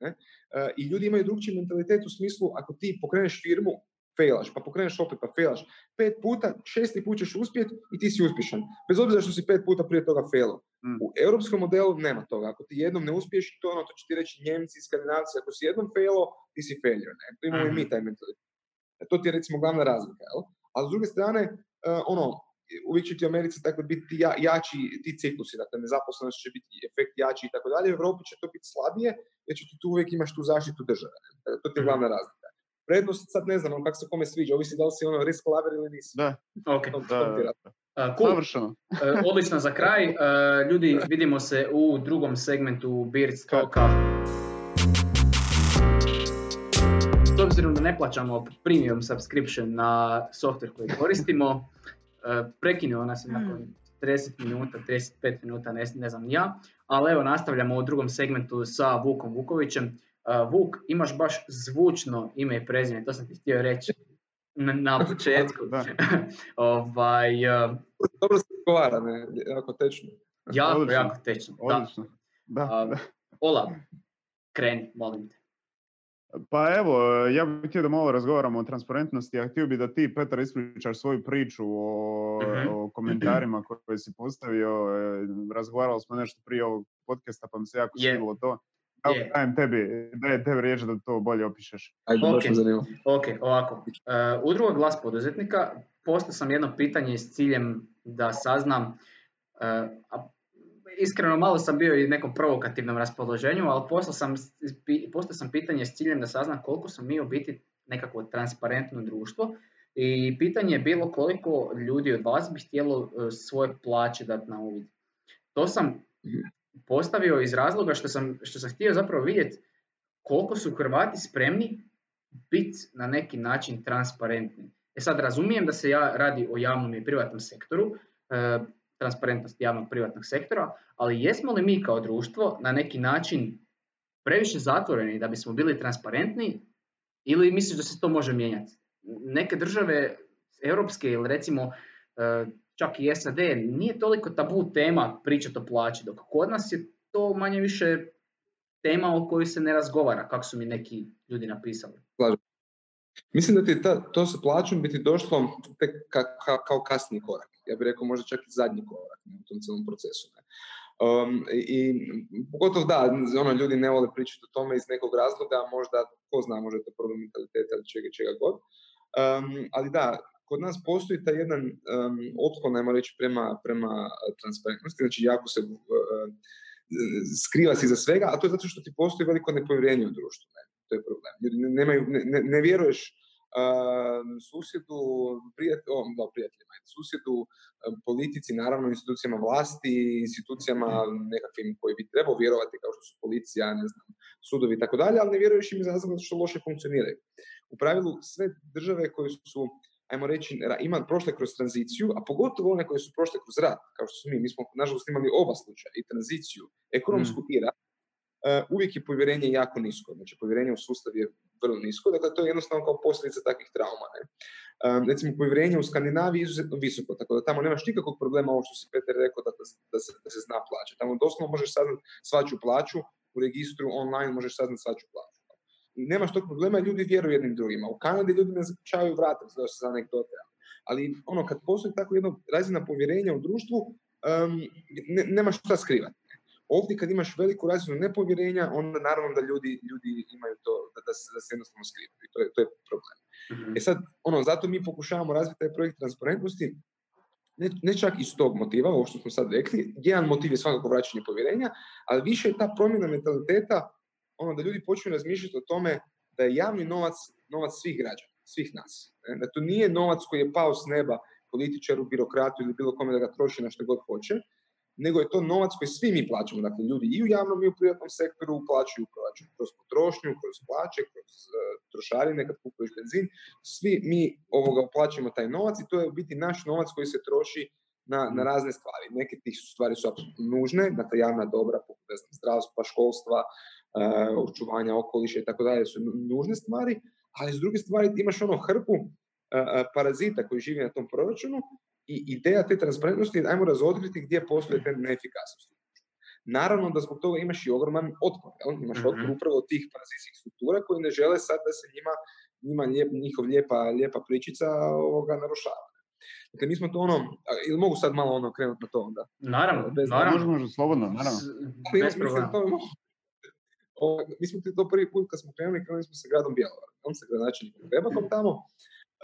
ne? Uh, I ljudi imaju drugčiji mentalitet u smislu, ako ti pokreneš firmu, failaš, pa pokreneš opet, pa failaš. Pet puta, šesti put ćeš uspjeti i ti si uspješan. Bez obzira što si pet puta prije toga failao. Mm. U europskom modelu nema toga. Ako ti jednom ne uspiješ, to ono, to će ti reći Njemci, Skandinavci, ako si jednom failao, ti si failure. Ne? To imamo mm. i mi taj mentalitet. E, to ti je recimo glavna razlika. Jel? A s druge strane, uh, ono, uvijek će ti u Americi tako biti ja, jači ti ciklusi, dakle nezaposlenost će biti efekt jači i tako dalje, u Europi će to biti slabije, jer će ti tu uvijek imaš tu zaštitu države. Dakle, to ti je mhm. glavna razlika. Prednost, sad ne znam kako se kome sviđa, ovisi da li si ono risk laver ili nisi. Da, ok. To, da, da. Uh, cool. Savršeno. uh, odlično za kraj. Uh, ljudi, vidimo se u drugom segmentu Beards Talka. S obzirom da ne plaćamo premium subscription na software koji koristimo, E, prekinuo nas je nakon 30 hmm. minuta, 35 minuta, ne, ne znam ja, ali evo nastavljamo u drugom segmentu sa Vukom Vukovićem. Uh, Vuk, imaš baš zvučno ime i prezime, to sam ti htio reći na, na početku. ovaj, uh, Dobro se govara, ne? jako tečno. Jako, Odlično. jako tečno. Odlično. Da. Da, uh, Ola, kreni, molim te. Pa evo, ja bih htio da malo razgovaramo o transparentnosti, a htio bih da ti, Petar, ispričaš svoju priču o, mhm. o komentarima koje si postavio. E, razgovarali smo nešto prije ovog podcasta, pa mi se jako svidilo to. Yeah. Dajem tebi, dajem tebi riječ da to bolje opišeš. Ajde, okay. ok, ovako. Uh, udruga Glas poduzetnika, postao sam jedno pitanje s ciljem da saznam, uh, iskreno malo sam bio i nekom provokativnom raspoloženju, ali poslao sam, postao sam pitanje s ciljem da saznam koliko smo mi u biti nekako transparentno društvo i pitanje je bilo koliko ljudi od vas bi htjelo e, svoje plaće dati na uvid. To sam postavio iz razloga što sam, što sam htio zapravo vidjeti koliko su Hrvati spremni biti na neki način transparentni. E sad razumijem da se ja radi o javnom i privatnom sektoru, e, transparentnost javnog privatnog sektora, ali jesmo li mi kao društvo na neki način previše zatvoreni da bismo bili transparentni ili misliš da se to može mijenjati? Neke države europske ili recimo e, čak i SAD nije toliko tabu tema pričati o plaći, dok kod nas je to manje više tema o kojoj se ne razgovara, kako su mi neki ljudi napisali. Mislim da ti ta, to sa plaćom biti došlo tek ka, ka, kao kasni korak. Ja bih rekao možda čak i zadnji korak u tom cijelom procesu. Ne. Um, I pogotovo da, ono, ljudi ne vole pričati o tome iz nekog razloga, možda, ko zna, možda je to problem mentaliteta ili čega, čega god. Um, ali da, kod nas postoji taj jedan um, otklon, najmo reći, prema, prema transparentnosti, znači jako se uh, skriva si za svega, a to je zato što ti postoji veliko nepovjerenje u društvu. Ne? To je problem. Ljudi ne, nemaju, ne, ne vjeruješ susjedu, prijatelj, o, prijateljima, susjedu, politici, naravno institucijama vlasti, institucijama nekakvim koji bi trebao vjerovati kao što su policija, ne znam, sudovi i tako dalje, ali ne vjeruješ im iz razloga što loše funkcioniraju. U pravilu sve države koje su ajmo reći, ima prošle kroz tranziciju, a pogotovo one koje su prošle kroz rat, kao što su mi, mi smo nažalost imali oba slučaja, i tranziciju, ekonomsku mm. i rat, uh, uvijek je povjerenje jako nisko. Znači, povjerenje u sustav je vrlo nisko, dakle to je jednostavno kao posljedica takvih trauma. Ne? Um, recimo, povjerenje u Skandinaviji je izuzetno visoko, tako da tamo nemaš nikakvog problema ovo što si Peter rekao da, da, se, da se zna plaća. Tamo doslovno možeš saznati svaču plaću, u registru online možeš saznati svaču plaću. Nemaš tog problema, ljudi vjeruju jednim drugima. U Kanadi ljudi ne zaključavaju vrata za, za anegdote. Ali ono, kad postoji tako jedna razina povjerenja u društvu, um, ne, nemaš šta skrivati. Ovdje kad imaš veliku razinu nepovjerenja, onda naravno da ljudi, ljudi imaju to, da, da, se, da se jednostavno skrivaju. To je, to je problem. Mm-hmm. E sad, ono, zato mi pokušavamo razviti taj projekt transparentnosti, ne, ne čak iz tog motiva, ovo što smo sad rekli, jedan motiv je svakako vraćanje povjerenja, ali više je ta promjena mentaliteta, ono da ljudi počnu razmišljati o tome da je javni novac novac svih građana, svih nas. Da to nije novac koji je pao s neba političaru, birokratu ili bilo kome da ga troši na što god hoće, nego je to novac koji svi mi plaćamo. Dakle, ljudi i u javnom i u privatnom sektoru plaćaju proračun kroz potrošnju, kroz plaće, kroz uh, trošarine kad kupuješ benzin. Svi mi ovoga plaćamo taj novac i to je u biti naš novac koji se troši na, na razne stvari. Neke tih stvari su apsolutno nužne, dakle javna dobra, poput zdravstva, školstva, očuvanja okoliša i tako dalje su nužne stvari, ali s druge stvari imaš ono hrpu parazita koji živi na tom proračunu i ideja te transparentnosti je ajmo razotkriti gdje postoje te neefikasnosti. Naravno da zbog toga imaš i ogroman otpor. Jel? Imaš mm otpor upravo od tih parazitskih struktura koji ne žele sad da se njima, njima njihov lijepa, lijepa pričica ovoga narušava. Dakle, mi smo to ono, ili mogu sad malo ono krenuti na to onda? Naravno, Bez, naravno. Može, slobodno, naravno. Bez problema. Mi smo to prvi put kad smo krenuli, krenuli smo sa gradom Bjelovar, on se gradonačelnikom Bebakom tamo,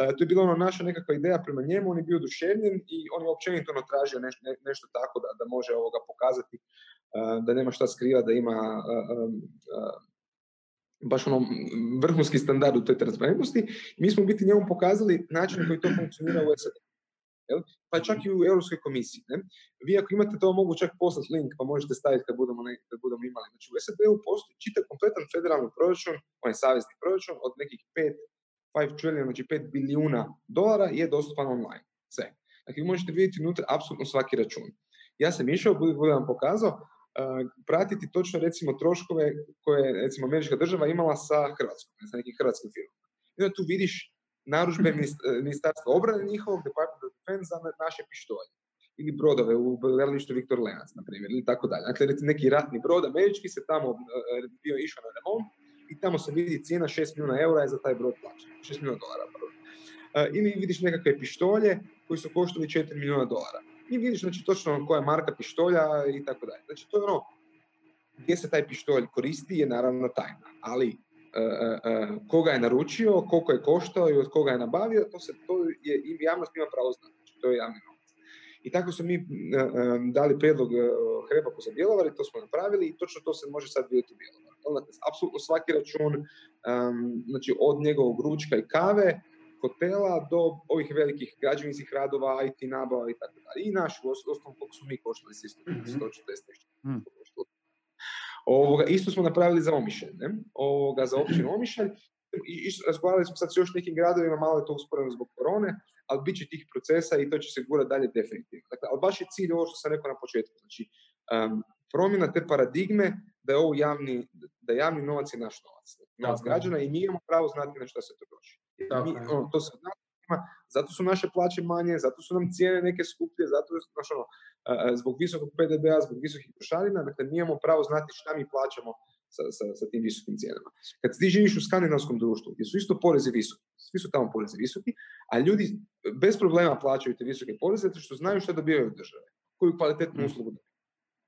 E, to je bila ono naša nekakva ideja prema njemu, on je bio oduševljen i on je općenito ono tražio nešto, nešto tako da, da može ovoga pokazati e, da nema šta skriva, da ima e, baš ono vrhunski standard u toj transparentnosti. Mi smo biti njemu pokazali način koji to funkcionira u SAD. Pa čak i u Europskoj komisiji. Ne? Vi ako imate to mogu čak poslati link pa možete staviti kad budemo, ne, kad budemo imali. Znači u SAD-u postoji čitav kompletan federalni proračun, onaj savezni proračun od nekih pet 5 trillion, znači 5 bilijuna dolara je dostupan online. Sve. Dakle, vi možete vidjeti unutra apsolutno svaki račun. Ja sam išao, budem vam pokazao, uh, pratiti točno recimo troškove koje recimo američka država imala sa Hrvatskom, sa nekim hrvatskim firmama. I onda tu vidiš naručbe mhm. eh, ministarstva obrane njihovog, Department of Defense za naše pištolje ili brodove u gradilištu Viktor Lenac, na primjer, ili tako dalje. Dakle, neki ratni brod američki se tamo uh, bio išao na remont i tamo se vidi cijena 6 milijuna eura je za taj brod plaća. 6 milijuna dolara. Uh, ili vidiš nekakve pištolje koji su koštali 4 milijuna dolara. I vidiš znači, točno koja je marka pištolja i tako dalje. Znači to je ono, gdje se taj pištolj koristi je naravno tajna. Ali koga je naručio, koliko je koštao i od koga je nabavio, to, se, to je, javnost ima pravo znati. Znači, to je javni i tako smo mi e, e, dali prijedlog e, Hrebaku za Bjelovar i to smo napravili i točno to se može sad vidjeti u Bjelovar. Dakle, apsolutno svaki račun, znači od njegovog ručka i kave, hotela do ovih velikih građevinskih radova, IT nabava i tako dalje. I naš, osnovno koliko su mi koštali s isto, 140 mm. Ovoga, isto smo napravili za Omišalj, ne? Ovoga, za općinu Omišalj. I, i razgovarali smo sad s još nekim gradovima, malo je to usporeno zbog korone, ali bit će tih procesa i to će se gurati dalje definitivno. Dakle, ali baš je cilj ovo što sam rekao na početku. Znači, um, promjena te paradigme da je ovo javni, da javni novac je naš novac. Novac građana i mi imamo pravo znati na što se to troši. Mi, ono, to se zato su naše plaće manje, zato su nam cijene neke skuplje, zato znaš, ono, zbog visokog PDB-a, zbog visokih trošarina, dakle mi imamo pravo znati šta mi plaćamo sa, sa, sa tim visokim cijenama. Kad ti živiš u skandinavskom društvu, gdje su isto porezi visoki, svi su tamo porezi visoki, a ljudi bez problema plaćaju te visoke poreze zato što znaju što dobivaju od države, koju kvalitetnu mm. uslugu dobivaju.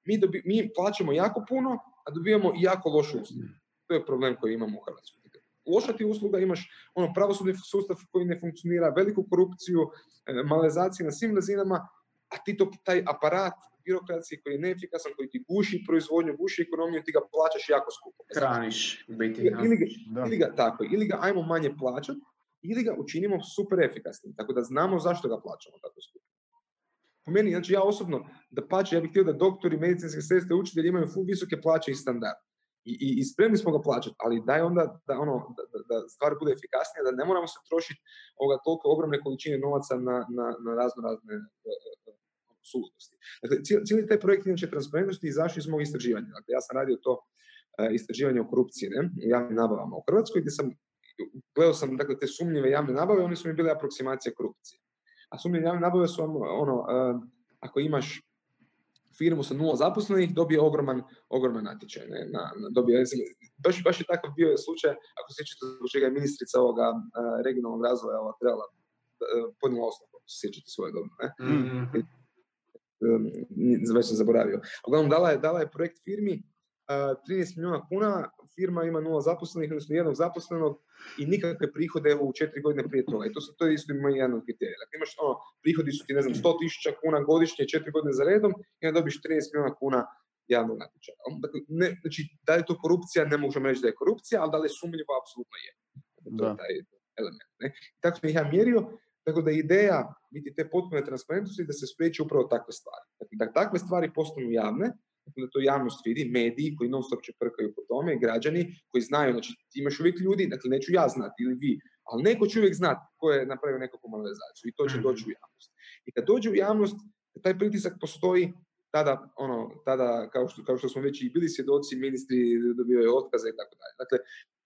Mi, dobi, mi plaćamo jako puno, a dobivamo jako lošu uslugu. Mm. To je problem koji imamo u Hrvatskoj. Loša ti usluga, imaš ono pravosudni sustav koji ne funkcionira, veliku korupciju, e, malezaciju na svim razinama, a ti to, taj aparat birokracije koji je neefikasan, koji ti guši proizvodnju, guši ekonomiju, ti ga plaćaš jako skupo. Hraniš, biti. Ili, ga, ili ga, tako, ili ga ajmo manje plaćati, ili ga učinimo super efikasnim, tako da znamo zašto ga plaćamo tako skupo. Po meni, znači ja osobno, da pače, ja bih htio da doktori, medicinske sestre, učitelji imaju visoke plaće i standard. I, i, spremni smo ga plaćati, ali daj onda da, ono, da, da stvar bude efikasnija, da ne moramo se trošiti ovoga toliko ogromne količine novaca na, na, na razno razne suludosti. Dakle, cijeli taj projekt inače transparentnosti izašao iz mog istraživanja. Dakle, ja sam radio to uh, istraživanje o korupciji ne, u javnim nabavama u Hrvatskoj, gdje sam gledao sam dakle, te sumnjive javne nabave, one su mi bile aproksimacije korupcije. A sumnjive javne nabave su ono, ono uh, ako imaš firmu sa nula zaposlenih, dobije ogroman, ogroman natječaj. Ne, na, na, dobije, baš, baš je takav bio slučaj, ako se sjećate zbog čega je ministrica ovoga uh, regionalnog razvoja ova, trebala uh, podnijela ostavku, se sjećate svoje dobro. Ne? Mm-hmm već sam zaboravio. Uglavnom, dala je, dala je projekt firmi, 13 milijuna kuna, firma ima nula zaposlenih, odnosno jednog zaposlenog i nikakve prihode u četiri godine prije toga. I to, to je isto ima jedan od kriterija. Dakle, imaš ono, prihodi su ti, ne znam, 100 tisuća kuna godišnje, četiri godine za redom i onda dobiš 13 milijuna kuna javnog natječaja. Dakle, ne, znači, da je to korupcija, ne možemo reći da je korupcija, ali da li je sumnjivo, apsolutno je. To je taj element. Ne? Tako sam ih ja mjerio tako da ideja biti te potpune transparentnosti da se spriječi upravo takve stvari. Dakle, da takve stvari postanu javne, dakle, da to javnost vidi, mediji koji non stop prkaju po tome, građani koji znaju, znači ti imaš uvijek ljudi, dakle neću ja znati ili vi, ali neko će uvijek znati ko je napravio nekakvu malverzaciju i to će doći u mhm. javnost. I kad dođe u javnost, taj pritisak postoji, tada, ono, tada kao, što, kao što smo već i bili svjedoci, ministri dobivaju otkaze i tako dalje. Dakle,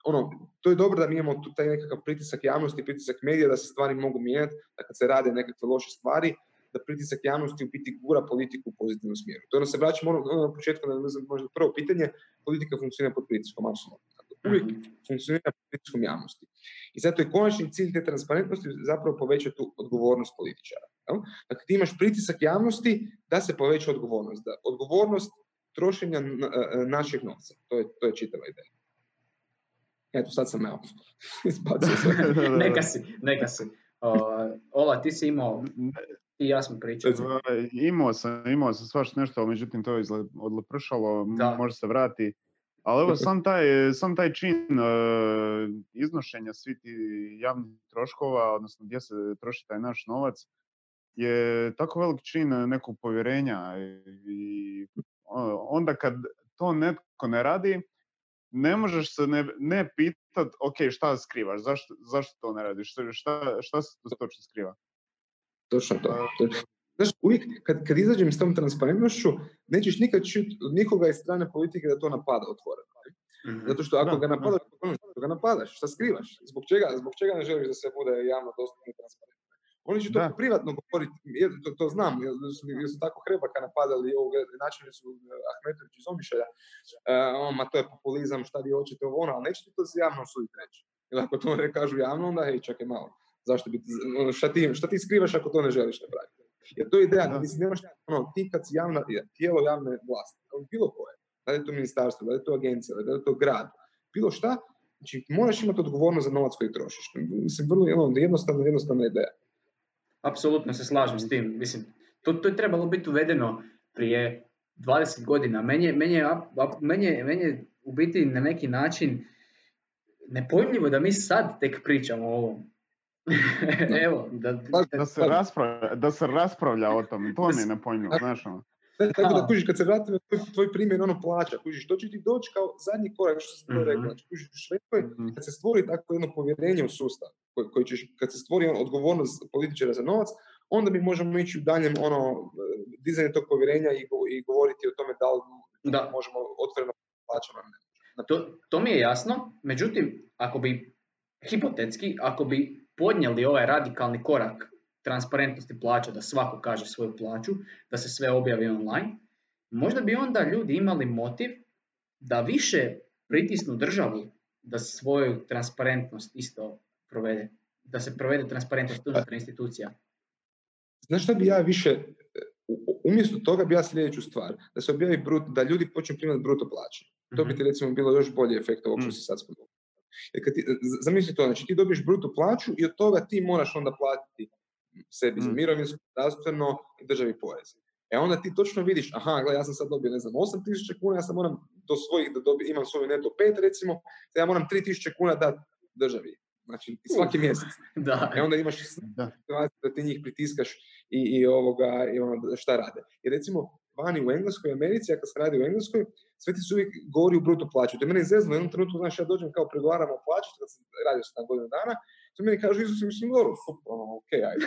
ono, to je dobro da mi imamo taj nekakav pritisak javnosti, pritisak medija da se stvari mogu mijenjati, da kad se rade nekakve loše stvari, da pritisak javnosti u biti gura politiku u pozitivnom smjeru. To ono se vraćamo ono, ono na početku, ne znam, možda prvo pitanje, politika funkcionira pod pritiskom, apsolutno. Dakle, uvijek Mhm. funkcionira pod pritiskom javnosti. I zato je konačni cilj te transparentnosti zapravo povećati tu odgovornost političara. Jel? Dakle, ti imaš pritisak javnosti da se poveća odgovornost. Da odgovornost trošenja na- e, našeg novca. To je, to je čitava ideja. Eto, sad sam evo, izbacio sve. neka si, neka si. O, Ola, ti si imao, i ja smo pričali. Imao sam, imao sam svašta nešto, međutim to je odlepršalo, Da. može se vrati. Ali evo, sam taj, sam taj čin e, iznošenja svih ti javnih troškova, odnosno gdje se troši taj naš novac, je tako velik čin nekog povjerenja i onda kad to netko ne radi, ne možeš se ne, ne pitat, ok, šta skrivaš, zašto, zašto to ne radiš, šta, šta, se tu točno skriva? Točno to. Znaš, uvijek kad, kad izađem s tom transparentnošću, nećeš nikad čuti od nikoga iz strane politike da to napada otvoreno. Mhm. Zato što ako Da, ga da. napadaš, ono što ga napadaš, šta skrivaš? Zbog čega, zbog čega ne želiš da sve bude javno dostupno i transparentno? Oni će to Da. privatno govoriti, jer to, to znam, jer su, jer su tako hrebaka napadali ovog načelnicu eh, Ahmetović iz Omišalja, uh, ma to je populizam, šta vi hoćete ovo ono, ali neće ti to se javno osuditi reći. Jer ako to ne kažu javno, onda hej, čekaj malo, zašto bi, ono, šta, ti, šta ti skrivaš ako to ne želiš napraviti? Jer to je ideja, Da. mislim, nemaš, ono, ti kad si javna, tijelo javne vlasti, bilo koje, da li je to ministarstvo, da li je to agencija, da li je to grad, bilo šta, znači moraš imati odgovornost za novac koji trošiš. Mislim, vrlo ono, jednostavna, jednostavna ideja. Apsolutno se slažem s tim. Mislim, to, to je trebalo biti uvedeno prije 20 godina. Meni je, meni je, meni je, meni je u biti na neki način nepojmljivo da mi sad tek pričamo o ovom. Evo, da, Da se, raspravlja, da se raspravlja o tom, to mi je nepojmljivo, znaš ono. Tako da kužiš, kad se vratim na tvoj, tvoj primjer, ono plaća, kužiš, to će ti doći kao zadnji korak, što sam to Mhm. rekao. Znači, kužiš, u Švedskoj, Mhm. kad se stvori takvo jedno povjerenje u sustav, koji, koji ćeš, kad se stvori ono odgovornost političara za novac, onda mi možemo ići u daljem ono, dizanje tog povjerenja i, i govoriti o tome da li Da. možemo otvoreno ne. To, to mi je jasno, međutim, ako bi, hipotetski, ako bi podnijeli ovaj radikalni korak transparentnosti plaća, da svako kaže svoju plaću, da se sve objavi online, možda bi onda ljudi imali motiv da više pritisnu državu da svoju transparentnost isto provede. Da se provede transparentnost unutar institucija. Znaš šta bi ja više, umjesto toga bi ja sljedeću stvar, da se objavi brut, da ljudi počnu primati bruto plaće. To bi ti recimo bilo još bolji efekt ovog što si sad spomenuo. Jer kad ti, z- zamisli to, znači ti dobiješ bruto plaću i od toga ti moraš onda platiti sebi za Mm. mirovinsko, zdravstveno i državi porez. E onda ti točno vidiš, aha, gle, ja sam sad dobio, ne znam, 8000 kuna, ja sad moram do svojih, da dobi, imam svoju neto 5 recimo, da ja moram 3000 kuna dati državi. Znači, svaki mjesec. Da. E onda imaš Da. situaciju da ti njih pritiskaš i, i ovoga, i ono, šta rade. I recimo, vani u Engleskoj i Americi, a kad se radi u Engleskoj, sve ti su uvijek govori u bruto plaću. To je mene zezno, u jednom trenutku, znaš, ja dođem kao pregovaram o plaći, kad sam radio sam godinu dana, to meni kažu, Isus, mislim, dobro, super, ono, ok, ajde.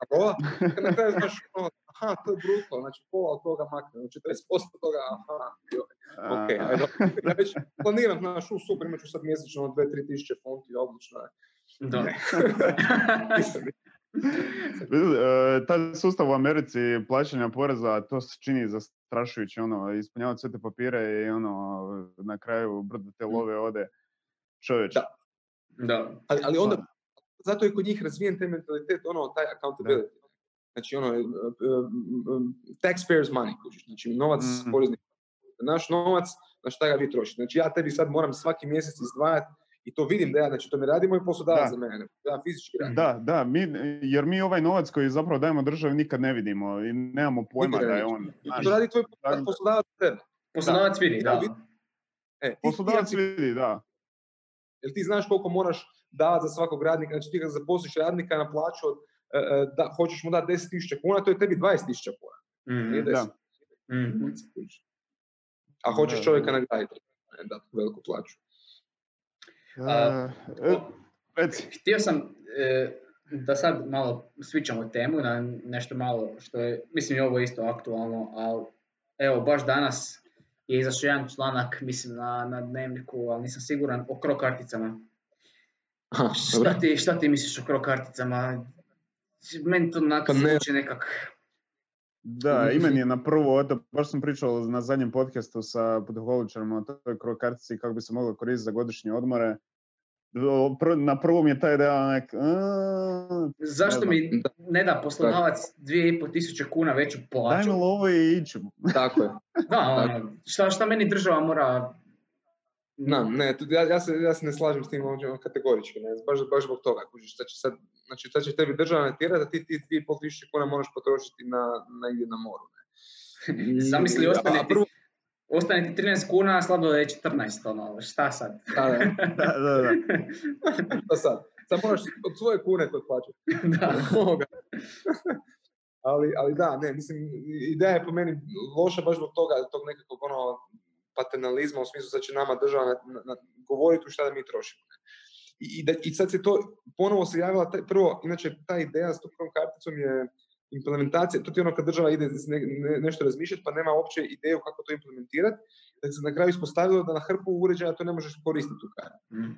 A ova, kad na kraju znaš, ono, aha, to je bruto, znači pola od toga makne, ono, 40% toga, aha, joj, ok, A, ajde, ja već planiram, znaš, u, super, imat ću sad mjesečno 2-3 tisuće funti, odlično je. Da. Nisam taj sustav u Americi plaćanja poreza, to se čini zastrašujuće, ono, ispunjavati sve te papire i ono, na kraju brdo te love ode čovječ. Da. da. Ali, ali onda, zato je kod njih razvijen taj mentalitet, ono, taj accountability. Znači, ono, uh, um, taxpayers money, kužiš, znači novac Mhm. poreznih. Naš novac, na šta ga vi trošite. Znači, ja tebi sad moram svaki mjesec izdvajati i to vidim da ja, znači, to ne radi moj poslodavac Da. za mene, ja fizički radim. Da, da, mi, jer mi ovaj novac koji zapravo dajemo državi nikad ne vidimo i nemamo pojma da je on. I znaš, to radi tvoj da- poslodavac za tebe. Poslodavac vidi, da. E, Poslodavac vidi, da. Jel ti znaš koliko moraš davati za svakog radnika, znači ti kad zaposliš radnika na plaću od, e, e, da, hoćeš mu dati 10.000 kuna, to je tebi 20.000 kuna. Mhm. Nije Da. 10. Mhm. A hoćeš Da, čovjeka da. nagraditi, dati veliku plaću. Reci. Htio sam e, da sad malo svičamo temu na nešto malo što je, mislim i ovo je isto aktualno, ali evo baš danas je izašao jedan članak, mislim, na, na dnevniku, ali nisam siguran, o kro karticama. šta, ti, šta ti misliš o kro karticama? Meni to onako pa ne. nekak... Da, i meni je na prvo, baš sam pričao na zadnjem podcastu sa podholičarima o toj kro kartici kako bi se moglo koristiti za godišnje odmore na prvom je ta ideja nek... Zašto mi ne da poslodavac 2,5 tisuće kuna veću plaću? Dajme ovo i iću. Tako je. da, ono, šta, šta meni država mora... Na, ne, ja, ja, se, ja se ne slažem s tim kategorički, ne, baš, baš zbog toga. Kužiš, će sad, znači, sad će tebi država natjerati da ti ti 2,5 tisuće kuna moraš potrošiti na, negdje na moru. Ne. Zamisli, ostane ti, prvo, ostane ti 13 kuna, slabo da je 14, ono, šta sad? Da, da, da. da, šta sad? Sad moraš od svoje kune to plaćati. da. ali, ali da, ne, mislim, ideja je po meni loša baš zbog toga, tog nekakvog ono paternalizma u smislu da će nama država na, na, govoriti u šta da mi trošimo. I, da, I sad se to ponovo se javila, taj, prvo, inače ta ideja s tom karticom je implementacija, to ti ono kad država ide ne, ne, nešto razmišljati pa nema uopće ideju kako to implementirati, da se na kraju ispostavilo da na hrpu uređaja to ne možeš koristiti u kartu. Mm.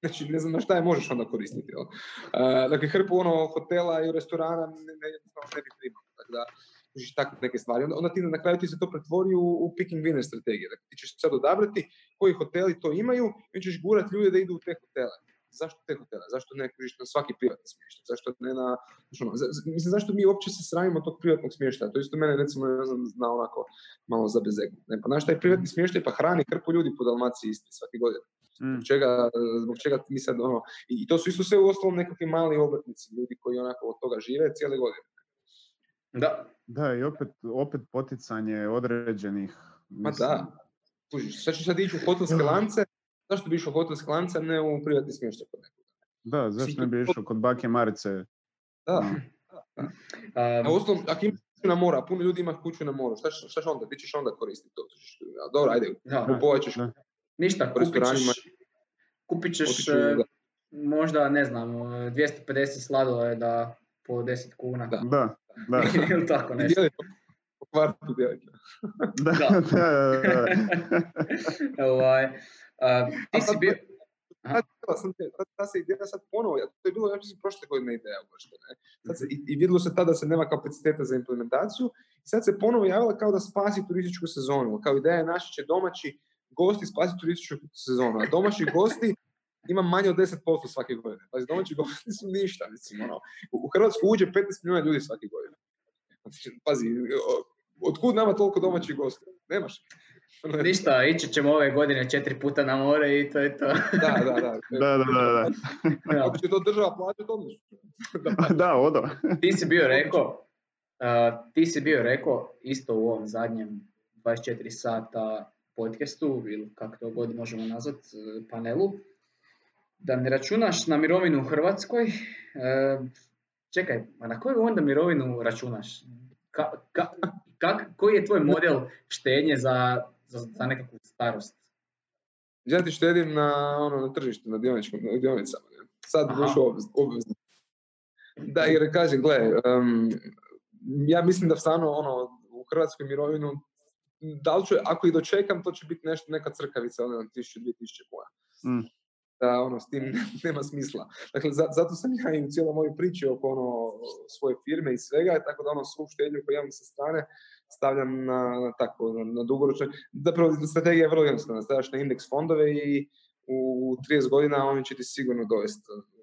Znači, ne znam na šta je možeš onda koristiti. Jel? Uh, dakle, hrpu ono hotela i restorana ne, ne, ne bi primao. Tako da, tako neke stvari. Onda, onda ti na kraju ti se to pretvori u, u picking winner strategije. Dakle, ti ćeš sad odabrati koji hoteli to imaju i ćeš gurati ljude da idu u te hotele zašto te hotele, zašto ne križiš na svaki privatni smještaj, zašto ne na, ono, mislim, zašto mi uopće se sramimo tog privatnog smještaja, to isto mene recimo ne znam, zna onako malo za bezegu. Ne, pa znaš taj privatni smještaj pa hrani krpu ljudi po Dalmaciji isti svaki godin. Mm. Zbog, čega, zbog čega mi sad ono, i, to su isto sve u ostalom nekakvi mali obrtnici, ljudi koji onako od toga žive cijele godine. Da. Da, i opet, opet poticanje određenih... Ma da. Kužiš, sad ću sad ići u hotelske lance, zašto bi išao hotelske lance, ne u privatni smještaj kod nekoga? Da, zašto ne bi išao kod bake Marice? Da. Um, a uostalom, ako imaš kuću na mora, puno ljudi ima kuću na moru, šta, šta će onda, ti ćeš onda koristiti to? Dobro, ajde, kupovat ćeš Ništa, kupit ćeš, kupit ćeš e, možda, ne znam, 250 sladoleda po 10 kuna. Da, da. Da. Ili tako nešto. Po kvartu dijeliti. da, da, da. da. ovaj, Uh, ti si bio... Sam te, ta se ideja sad ponovo, to je bilo, ja mislim, prošle godine ideja uvršte, ne? Sad se, i, I vidjelo se tada da se nema kapaciteta za implementaciju i sad se ponovo javila kao da spasi turističku sezonu, kao ideja je naši će domaći gosti spasi turističku sezonu, a domaći gosti ima manje od 10% svake godine. Pazi, domaći gosti su ništa, mislim, ono. U Hrvatsku uđe 15 milijuna ljudi svake godine. Pazi, otkud nama toliko domaćih gosti? Nemaš. Ništa, ići ćemo ove godine četiri puta na more i to je to. da, da, da. da, da, da. da. Ako će to država plaćati, odlično. da, da odo. ti si bio rekao, uh, ti si bio rekao isto u ovom zadnjem 24 sata podcastu ili kako to god možemo nazvati panelu, da ne računaš na mirovinu u Hrvatskoj. Uh, čekaj, a na koju onda mirovinu računaš? Ka, ka, kak, koji je tvoj model štednje za za, za nekakvu starost? Ja ti štedim na, ono, na tržištu, na, na dionicama. Ne? Sad ušao obvezno. Da, jer kažem, gle, um, ja mislim da stvarno ono, u Hrvatskoj mirovinu, da li ću, ako i dočekam, to će biti nešto, neka crkavica, ono, 1000-2000 kuna. Mm. Da, ono, s tim nema smisla. Dakle, zato sam ja i u cijelom mojoj priči oko ono, svoje firme i svega, tako da ono, svu štednju koju imam sa strane, stavljam na, na tako, na, na dugoročno. Zapravo, strategija je vrlo jednostavna. Stavljaš na indeks fondove i u 30 godina oni će ti sigurno dovesti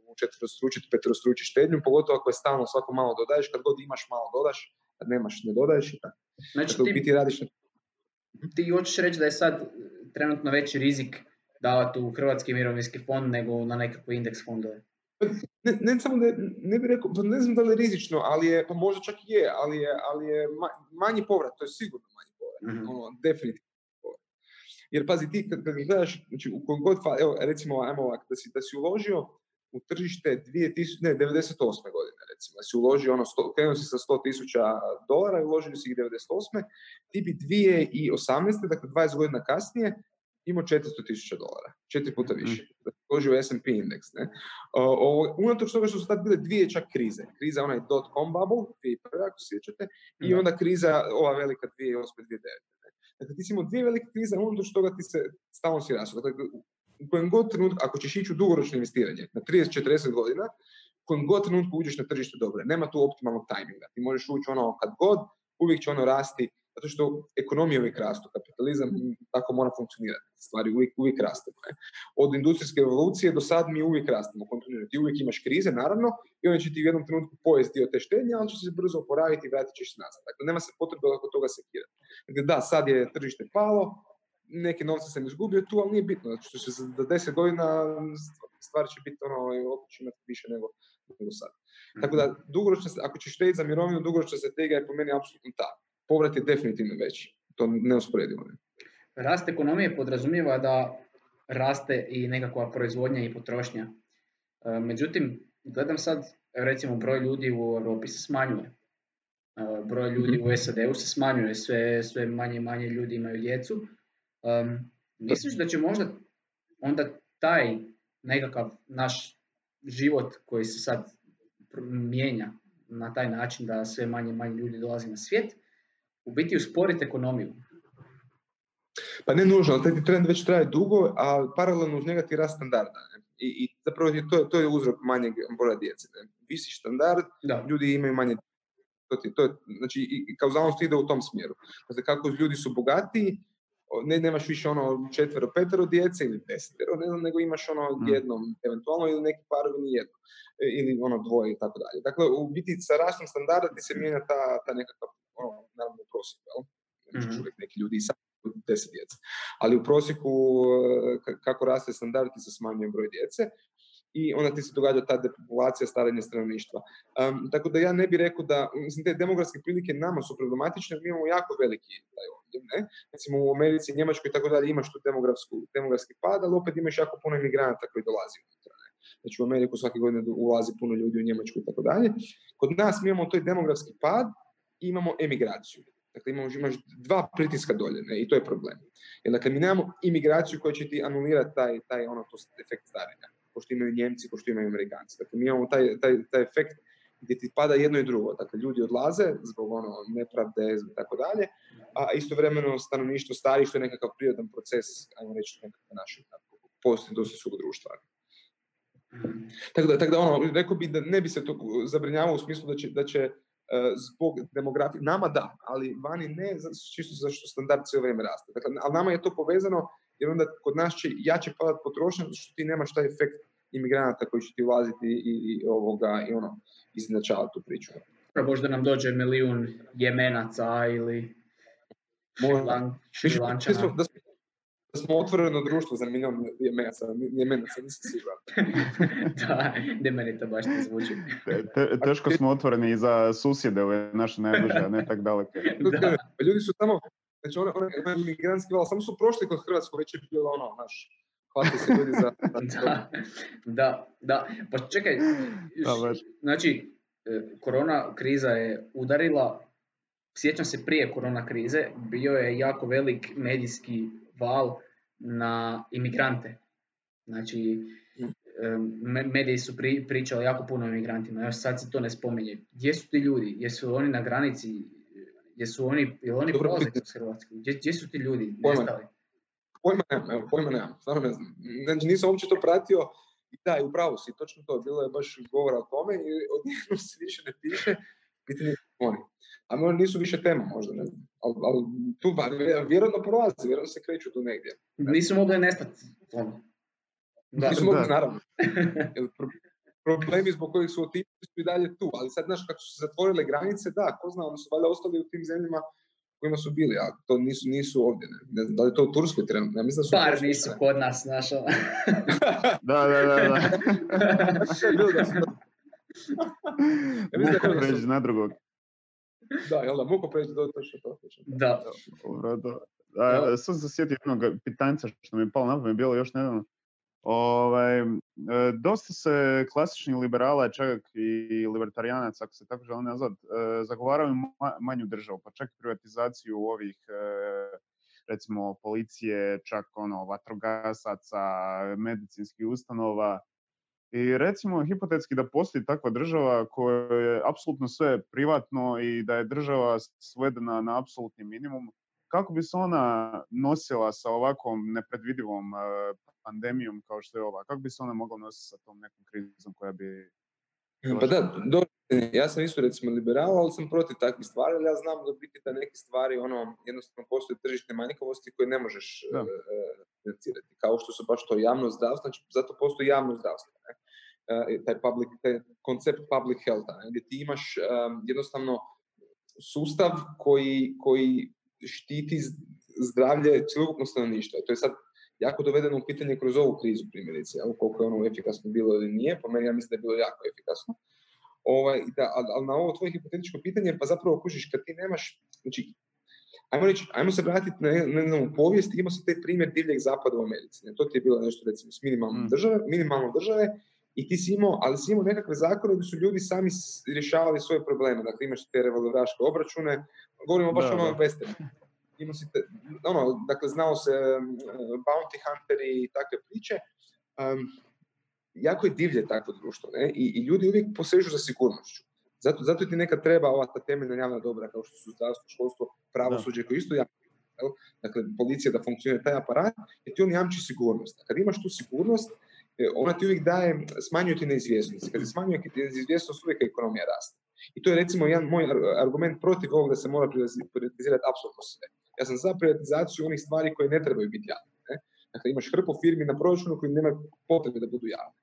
u četverostručiti, peterostruči štednju, pogotovo ako je stalno svako malo dodaješ, kad god imaš malo dodaš, kad nemaš ne dodaješ i tako. Znači, ti, biti radiš ti hoćeš reći da je sad trenutno veći rizik davati u hrvatski mirovinski fond nego na nekakve indeks fondove? Ne, ne samo da ne bih rekao, pa ne znam da li je rizično, ali je, pa možda čak i je, ali je, ali je manji povrat, to je sigurno manji povrat, mm-hmm. ono, definitivno povrat. Jer pazi, ti kad, kad gledaš, znači u kojom god, evo recimo, ajmo ovak, da si, da si uložio u tržište 2000, ne, 98. godine, recimo, da si uložio ono, sto, krenuo si sa 100 tisuća dolara i uložio si ih 98. Ti bi 2018. dakle 20 godina kasnije, imao 400 tisuća dolara, četiri puta više. Mm. u S&P indeks. Ne? O, unatoč toga što su tad bile dvije čak krize. Kriza onaj dot com bubble, 2001. ako se sjećate, i onda kriza, ova velika 2008. 2009. Dakle, ti si imao dvije velike krize, unutar toga ti se stalno si rasao. Dakle, u kojem god trenutku, ako ćeš ići u dugoročno investiranje na 30-40 godina, u kojem god trenutku uđeš na tržište dobro, nema tu optimalnog tajminga. Ti možeš ući ono kad god, uvijek će ono rasti zato što ekonomije uvijek rastu, kapitalizam tako mora funkcionirati, stvari uvijek, uvijek rastu. Od industrijske revolucije do sad mi uvijek rastemo kontinuirano. Ti uvijek imaš krize, naravno, i onda će ti u jednom trenutku pojesti dio te štednje, ali će se brzo oporaviti i vratit ćeš se nazad. Dakle, nema se potrebe oko toga sekirati. Dakle, da, sad je tržište palo, neke novce sam izgubio tu, ali nije bitno, zato što će za deset godina stvari će biti ono, opet će imati više nego, nego sad. Tako da, dugoročno, ako ćeš štediti za mirovinu, dugoročna strategija je po meni apsolutno ta povrat je definitivno veći. To neusporedivo. Ne. Rast ekonomije podrazumijeva da raste i nekakva proizvodnja i potrošnja. E, međutim, gledam sad, recimo, broj ljudi u Europi se smanjuje. E, broj ljudi u SAD-u se smanjuje, sve, sve manje i manje ljudi imaju djecu. Um, misliš da će možda onda taj nekakav naš život koji se sad mijenja na taj način da sve manje i manje ljudi dolazi na svijet, u biti usporiti ekonomiju? Pa ne nužno, ali taj trend već traje dugo, a paralelno uz njega ti rast standarda. I, I zapravo je to, to je uzrok manjeg broja djece. Ne? Visi standard, da. ljudi imaju manje to, ti, to je, znači, i kauzalnost ide u tom smjeru. Dakle, kako ljudi su bogatiji, ne, nemaš više ono četvero, petero djece ili desetero, ne znam, nego imaš ono mm. jednom, eventualno ili neki parovi ni jedno, e, ili ono dvoje i tako dalje. Dakle, u biti sa rastom standarda ti se mijenja ta, ta nekakav prosjeku, jel? mm neki ljudi i sad deset djece. Ali u prosjeku e, kako raste standard ti se smanjuje broj djece i onda ti se događa ta depopulacija starenja stanovništva. Um, tako da ja ne bih rekao da, mislim, te demografske prilike nama su problematične, mi imamo jako veliki taj ovdje, ne? Recimo u Americi, Njemačkoj i tako dalje imaš tu demografsku, demografski pad, ali opet imaš jako puno imigranata koji dolazi unutra. Ne? Znači u Ameriku svake godine ulazi puno ljudi u Njemačku i tako dalje. Kod nas mi imamo to demografski pad, imamo emigraciju. Dakle, imamo, imaš dva pritiska dolje ne, i to je problem. Jer dakle, mi nemamo imigraciju koja će ti anulirati taj, taj ono, to efekt starenja, ko što imaju Njemci, ko što imaju Amerikanci. Dakle, mi imamo taj, taj, taj efekt gdje ti pada jedno i drugo. Dakle, ljudi odlaze zbog ono nepravde i tako dalje, a istovremeno stanovništvo stari, što je nekakav prirodan proces, ajmo reći, nekakav našeg post-industrijskog društva. Tako da, tako da ono, rekao bi da ne bi se to zabrinjavao u smislu da će, da će zbog demografije, nama da, ali vani ne, čisto zašto standard cijelo vrijeme raste. Dakle, ali nama je to povezano jer onda kod nas će jače padat potrošnja zato što ti nemaš taj efekt imigranata koji će ti ulaziti i, i ovoga i ono izjednačavati tu priču. Možda nam dođe milijun jemenaca ili šrilančana. Da, da smo otvoreno društvo za milijon jemenaca, jemenaca nisam siguran. da, ne meni to baš ne zvuči. Te, teško smo otvoreni i za susjede ove naše najbliže, a ne tak daleke. da. Pa ljudi su tamo, znači onaj one, migrantski val, samo su prošli kod Hrvatsko, već je bilo ono, naš, hvati se ljudi za... da, da, da, pa čekaj, da, znači, e, korona kriza je udarila, sjećam se prije korona krize, bio je jako velik medijski val na imigrante. Znači, mediji su pri, pričali jako puno o imigrantima, još sad se to ne spominje. Gdje su ti ljudi? Jesu oni na granici? Jesu oni, je oni prolaze kroz Hrvatsku? Gdje, gdje, su ti ljudi nestali? Pojma nemam, evo, pojma nemam, stvarno ne znam. Znači, nisam uopće to pratio. I da, i upravo si, točno to, bilo je baš govora o tome i od njega se više ne piše, pitanje oni. A možda nisu više tema, možda, ne znam. Ali, ali tu vjerojatno prolazi, vjerojatno se kreću tu negdje. Nisu mogli nestati. Da, nisu mogli, naravno. problemi zbog kojih su otišli su i dalje tu, ali sad, znaš, kako su se zatvorile granice, da, ko zna, oni su valjda ostali u tim zemljama kojima su bili, a to nisu, nisu ovdje, ne, ne znam, da li to u Turskoj trenutno, ja mislim da su Bar nisu kod nas, znaš, ono. da, da, da, da. Muko pređi na drugog. Da, jel da, muko pređi do točno to. Da. Dobro, da. A, sad se sjetio jednog pitanca što mi je palo na pamet, bilo još nedavno. Ovaj, e, dosta se klasični liberala, čak i libertarijanac, ako se tako želi nazvat, e, zagovaraju manju državu, pa čak i privatizaciju ovih e, recimo policije, čak ono vatrogasaca, medicinskih ustanova. I recimo hipotetski da postoji takva država koja je apsolutno sve privatno i da je država svedena na apsolutni minimum, kako bi se ona nosila sa ovakvom nepredvidivom e, pandemijom kao što je ova? Kako bi se ona mogla nositi sa tom nekom krizom koja bi... Pa da, ja sam isto recimo liberal, ali sam protiv takvih stvari, ali ja znam da biti da neke stvari, ono, jednostavno postoje tržišne manjkavosti koje ne možeš uh, financirati, kao što su baš to javno zdravstvo, znači zato postoji javno zdravstvo. Ne? Taj, public, taj koncept public health, ne? gdje ti imaš jednostavno sustav koji, koji štiti zdravlje cjelokupnog stanovništva. To je sad jako dovedeno u pitanje kroz ovu krizu primjerice, ali koliko je ono efikasno bilo ili nije, po meni ja mislim da je bilo jako efikasno. Ovaj, da, ali na ovo tvoje hipotetičko pitanje, pa zapravo kužiš kad ti nemaš, znači, ajmo, reći, ajmo se vratiti na, na, u povijest, imao se taj primjer divljeg zapada u Americi. Ne? To ti je bilo nešto recimo s minimalnom mm. države, minimalnom države i ti si imao, ali si imao nekakve zakone gdje su ljudi sami rješavali svoje probleme. Dakle, imaš te revolveraške obračune, govorimo baš o onom Imao si te, ono, dakle, znao se um, bounty hunteri i takve priče. Um, jako je divlje takvo društvo, ne? I, I, ljudi uvijek posežu za sigurnošću. Zato, zato ti nekad treba ova ta temeljna javna dobra, kao što su zdravstvo, školstvo, pravosuđe, koji isto jako Dakle, policija da funkcionira taj aparat, jer ti on jamči sigurnost. Kad imaš tu sigurnost, ona ti uvijek daje, smanjuje ti neizvjesnost. Kad se smanjuje neizvjesnost, uvijek ekonomija raste. I to je recimo jedan moj argument protiv ovog da se mora privatizirati apsolutno sve. Ja sam za privatizaciju onih stvari koje ne trebaju biti javne. Ne? Dakle, imaš hrpu firmi na proračunu koji nema potrebe da budu javne.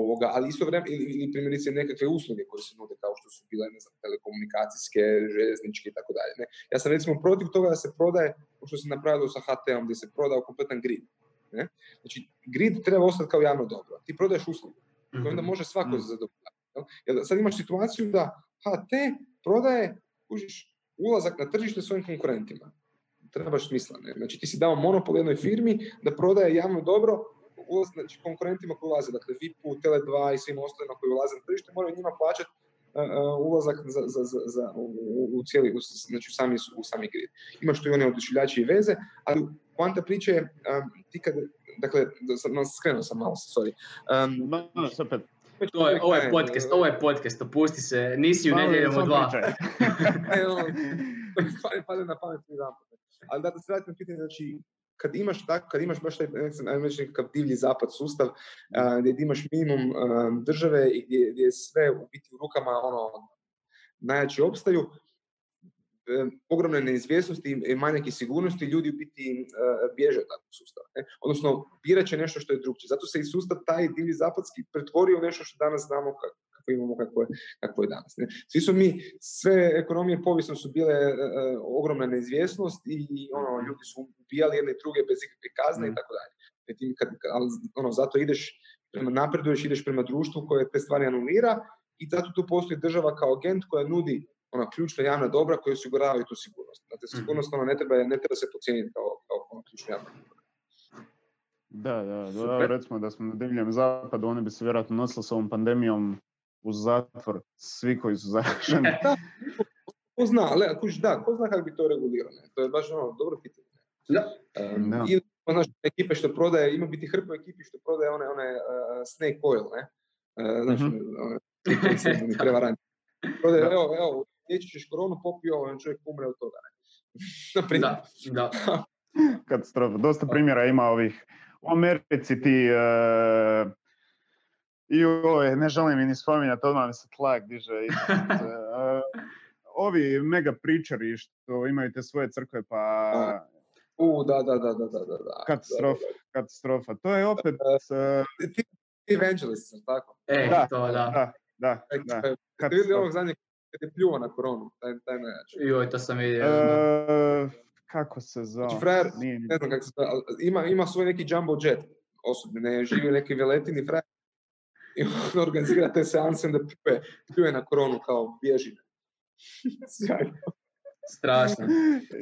Ovoga, ali isto vrijeme, ili, ili primjerice nekakve usluge koje se nude kao što su bile ne znam, telekomunikacijske, željezničke i tako dalje. Ja sam recimo protiv toga da se prodaje, što se napravilo sa HT-om, gdje se prodao kompletan grid. Ne? Znači, grid treba ostati kao javno dobro. Ti prodaješ uslugu koju onda mhm. može svako mm zadovoljati. sad imaš situaciju da HT prodaje, užiš, ulazak na tržište svojim konkurentima. Trebaš smisla. Ne? Znači, ti si dao monopol jednoj firmi da prodaje javno dobro ulaz, znači, konkurentima koji ulaze, dakle VIP-u, Tele2 i svim ostalima koji ulaze na tržište, moraju njima plaćati ulazak za, za, za, za u, u, cijeli, u, znači u sami, u sami grid. Imaš tu i one oduševljače i veze, ali poanta priče je, um, ti kad, dakle, no, skrenuo sam malo, sorry. Um, no, no, opet. To je, ovo je podcast, ovo je podcast, opusti se, nisi u nedjeljom od dva. ne, ono, pada na pamet mi Ali da, da se vratim na pitanje, znači, kad imaš tak, kad imaš baš taj nekakav divlji zapad sustav uh, gdje imaš minimum države i gdje, gdje sve u biti u rukama ono najjači opstaju, ogromne neizvjesnosti i manjak i sigurnosti, ljudi u biti bježe od takvog sustava. Ne? Odnosno, birat će nešto što je drugčije. Zato se i sustav taj divlji zapadski pretvorio u nešto što danas znamo kako imamo kako je, kako je danas. Ne? Svi su mi, sve ekonomije povijesno su bile uh, ogromna neizvjesnost i ono, ljudi su ubijali jedne i druge bez ikakve kazne mm. i tako dalje. Kad, ali, ono, zato ideš prema napreduješ, ideš prema društvu koje te stvari anulira i zato tu postoji država kao agent koja nudi ona ključna javna dobra koja osiguravaju tu sigurnost. Dakle, sigurnost ona ne treba, ne treba se pocijeniti kao, kao ono ključna javna dobra. Da, da, da, recimo da smo na divljem zapadu, oni bi se vjerojatno nosili s ovom pandemijom u zatvor, svi koji su zaraženi. ko zna, ali kuš, da, ko zna kako bi to regulirano, to je baš ono dobro pitanje. Da. Um, da. Ili, znaš, ekipe što prodaje, ima biti hrpa ekipi što prodaje one, one uh, snake oil, ne? Uh, znaš, mm-hmm. one, prevaranti. Prodaje, evo, evo, liječit ćeš koronu, popio, on čovjek umre od toga. Ne? da, da. Katastrofa. Dosta primjera ima ovih. U Americi ti uh, i ove, ne želim ni spominjati, odmah mi se tlak diže. uh, ovi mega pričari što imaju te svoje crkve, pa... U, da, da, da, da, da, da. Katastrofa, da, da. katastrofa. To je opet... Uh, ti evangelist, tako? E, da, to, da. da. Da, da. Ste vidjeli ovog zadnjeg kad je pljuo na koronu, taj, taj najjači. Joj, to sam vidio. E, kako se zove? Znači, frajer, Nije... ne znam kako se zove, ima, ima svoj neki jumbo jet osobni, ne živi neki veletini frajer i on organizira te seanse da pljuje, pljuje na koronu kao bježi. Strašno.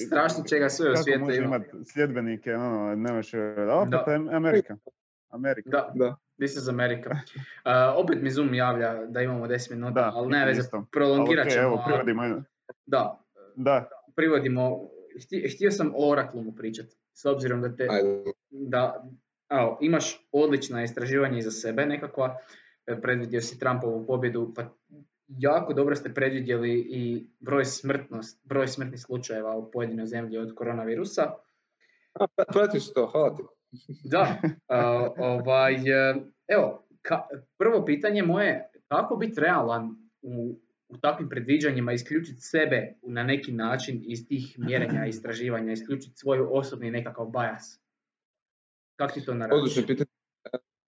Strašno čega sve u svijetu ima. imati sljedbenike, no, nemaš, opet je Amerika. Amerika. Da, da. This is America. Uh, opet mi Zoom javlja da imamo 10 minuta, da, ali ne veze, prolongirat ćemo. Evo, privodimo. Da. Da. Privodimo. htio sam o Oracle pričati, s obzirom da te... Da, evo, imaš odlična istraživanja iza sebe nekakva, predvidio si Trumpovu pobjedu, pa jako dobro ste predvidjeli i broj, smrtnost, broj smrtnih slučajeva u pojedinoj zemlji od koronavirusa. A, pa, se to, hvala ti. da, ovaj, e, evo, prvo pitanje moje, kako biti realan u, u takvim predviđanjima, isključiti sebe na neki način iz tih mjerenja, istraživanja, isključiti svoj osobni nekakav bajas? Kako ti to naradiš? Odlično pitanje.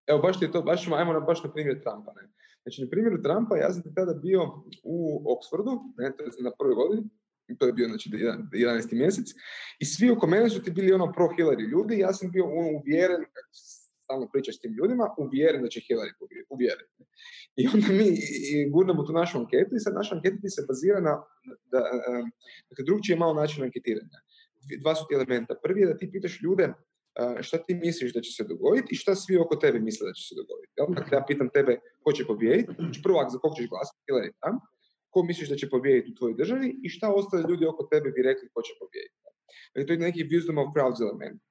Evo, baš ti je to, baš, ajmo na, baš na primjer Trumpa. Ne? Znači, na primjeru Trumpa, ja sam tada bio u Oxfordu, ne, to je na prvoj godini, to je bio znači 11. mjesec, i svi oko mene su ti bili ono pro Hillary ljudi, ja sam bio uvjeren, kako stalno pričaš s tim ljudima, uvjeren da će Hillary uvjeren. I onda mi gurnemo tu našu anketu i sad naša anketa se bazira na, da, dakle, drugčije je malo način anketiranja. Dva su ti elementa. Prvi je da ti pitaš ljude šta ti misliš da će se dogoditi i šta svi oko tebe misle da će se dogoditi. Dakle, ja pitam tebe ko će pobijediti, znači prvo za kog ćeš glasati, Hillary Trump, ko misliš da će pobijediti u tvojoj državi i šta ostali ljudi oko tebe bi rekli ko će pobijediti. Dakle, to je neki wisdom of crowds element.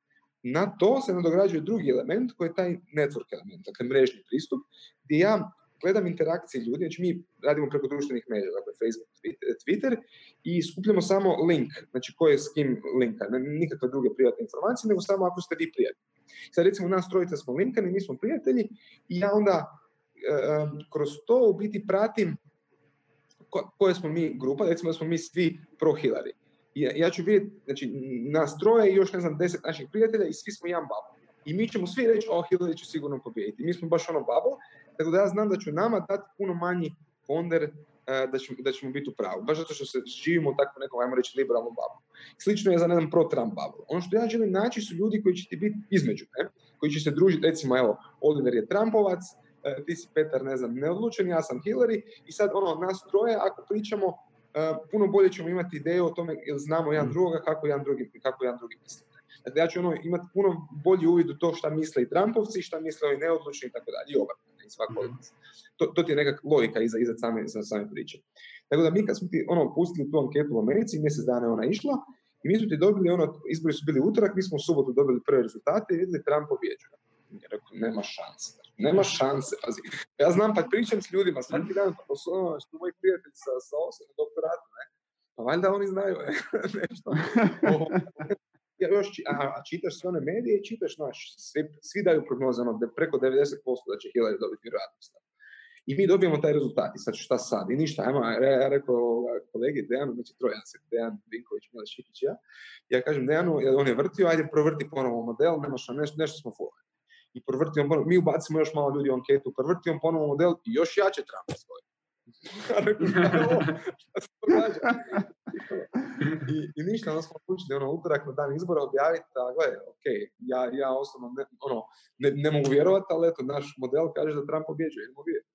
Na to se nadograđuje drugi element koji je taj network element, dakle mrežni pristup, gdje ja gledam interakcije ljudi, znači mi radimo preko društvenih mreža, dakle Facebook, Twitter i skupljamo samo link, znači ko je s kim linka, nikakve druge privatne informacije, nego samo ako ste vi prijatelji. Sad recimo nas trojica smo linkani, mi smo prijatelji i ja onda kroz to u biti pratim koje smo mi grupa, recimo da smo mi svi pro Hillary. Ja, ja ću vidjeti, znači nas troje i još ne znam deset naših prijatelja i svi smo jedan babo. I mi ćemo svi reći, o Hillary će sigurno pobijediti. Mi smo baš ono babo tako da ja znam da ću nama dati puno manji ponder e, da, ćemo, da ćemo biti u pravu. Baš zato što se živimo u takvom nekom, ajmo reći, liberalnom babu. Slično je za jedan pro-Trump babu. Ono što ja želim naći su ljudi koji će ti biti između, ne? koji će se družiti, recimo, evo, Oliver je Trumpovac, e, ti si Petar, ne znam, neodlučen, ja sam Hillary i sad ono, nas troje, ako pričamo, e, puno bolje ćemo imati ideju o tome jer znamo jedan mm. drugoga kako jedan drugi, kako jedan drugi misli. Dakle, ja ću ono, imati puno bolji uvid u to šta misle i Trumpovci, šta misle ovi neodlučni i tako dalje. I obratno i svako mm to, to ti je neka logika iza, iza same, same priče. Tako da mi kad smo ti ono, pustili tu anketu u Americi, mjesec dana je ona išla, i mi smo ti dobili, ono, izbori su bili utorak, mi smo u subotu dobili prve rezultate i vidjeli Trump pobjeđuje. Ja rekao, nema šanse. Nema šanse, pazi. Ja znam, pa pričam s ljudima, svaki dan, pa su ono, što moji prijatelji sa, sa osam doktorata, ne? Pa valjda oni znaju, ne? nešto još, a, a čitaš sve one medije i čitaš naš, svi, svi daju prognoze, ono, da preko 90% da će Hillary dobiti vjerojatnost. I mi dobijemo taj rezultat i sad šta sad? I ništa, ajmo, ja, rekao kolegi Dejanu, znači Trojan se, Dejan Vinković, Mile Šikić ja, ja kažem Dejanu, on je vrtio, ajde provrti ponovo model, nemaš nešto, nešto smo full. I provrti on mi ubacimo još malo ljudi u anketu, provrti on ponovo model i još jače Trump svoje. Ja rekao, šta se događa? I, I ništa, onda smo odlučili ono, utorak na dan izbora objaviti, a gledaj, ok, ja, ja osobno ne, ono, ne, ne mogu vjerovati, ali eto, naš model kaže da Trump pobjeđuje, idemo vidjeti.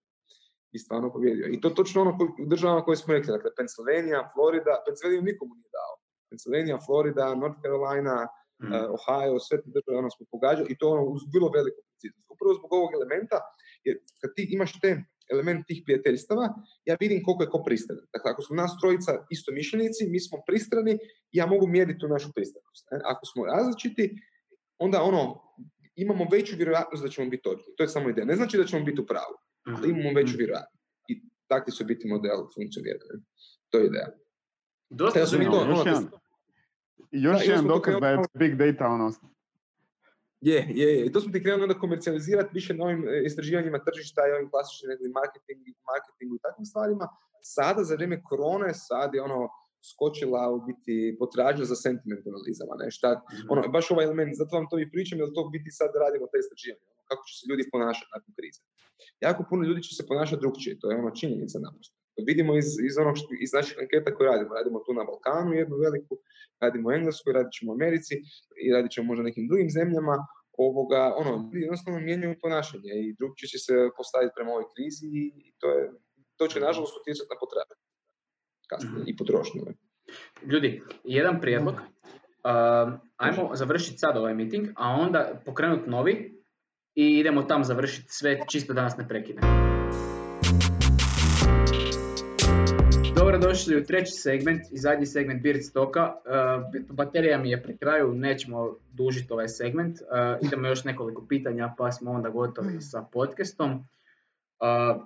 I stvarno pobjedio. I to točno ono u državama koje smo rekli, dakle, Pennsylvania, Florida, Pennsylvania nikomu nije dao. Pennsylvania, Florida, North Carolina, mm. uh, Ohio, sve te države ono smo pogađali i to ono uz bilo veliko preciznost. Upravo zbog ovog elementa, jer kad ti imaš te element tih prijateljstava, ja vidim koliko je ko pristran. Dakle, ako smo nas trojica isto mišljenici, mi smo pristrani, ja mogu mjeriti tu našu pristranost. Ako smo različiti, onda ono, imamo veću vjerojatnost da ćemo biti odlični. To je samo ideja. Ne znači da ćemo biti u pravu, ali imamo mhm. veću vjerojatnost. I takvi su biti model funkcioniranja. To je ideja. Dosta ja to, ono, još jedan, još jedan dokaz da je big data ono, je, je, je. To smo ti krenuli onda komercijalizirati više novim e, istraživanjima tržišta i ovim klasičnim marketing, marketingu i takvim stvarima. Sada, za vrijeme korone, sad je ono skočila u biti potražnja za sentiment analizama. Ne? Šta, mhm. ono, baš ovaj element, zato vam to i pričam, jer to biti sad radimo te istraživanje. Ono, kako će se ljudi ponašati nakon krize. Jako puno ljudi će se ponašati drugčije, to je ono činjenica naprosto. Vidimo iz, iz, onog što, iz naših anketa koje radimo. Radimo tu na Balkanu jednu veliku, radimo u Engleskoj, radit ćemo u Americi i radit ćemo možda nekim drugim zemljama. Ovoga, ono, jednostavno mijenjaju ponašanje i drugčije će se postaviti prema ovoj krizi i to, je, to će nažalost utjecati na potražnju kasnije i potrošnju. Ljudi, jedan prijedlog. Uh, ajmo završiti sad ovaj meeting, a onda pokrenuti novi i idemo tam završiti sve čisto da nas ne prekine. Došli u treći segment i zadnji segment Beard Stoka. Uh, baterija mi je pri kraju, nećemo dužiti ovaj segment. Uh, idemo još nekoliko pitanja pa smo onda gotovi sa podcastom. Uh,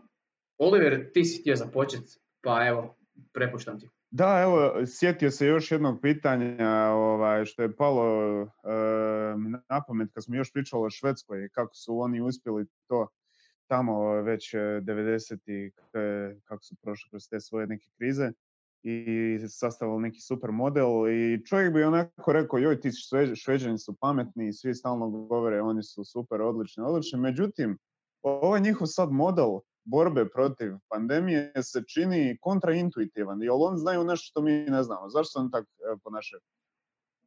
Oliver, ti si htio započeti pa evo, prepuštam ti. Da, evo, sjetio se još jednog pitanja ovaj, što je palo e, na pamet kad smo još pričali o Švedskoj, kako su oni uspjeli to tamo već 90. kako su prošli kroz te svoje neke krize i sastavili neki super model i čovjek bi onako rekao joj ti šveđani su pametni i svi stalno govore oni su super, odlični, odlični. Međutim, ovaj njihov sad model borbe protiv pandemije se čini kontraintuitivan, jer oni znaju nešto što mi ne znamo. Zašto oni tako e, ponašaju?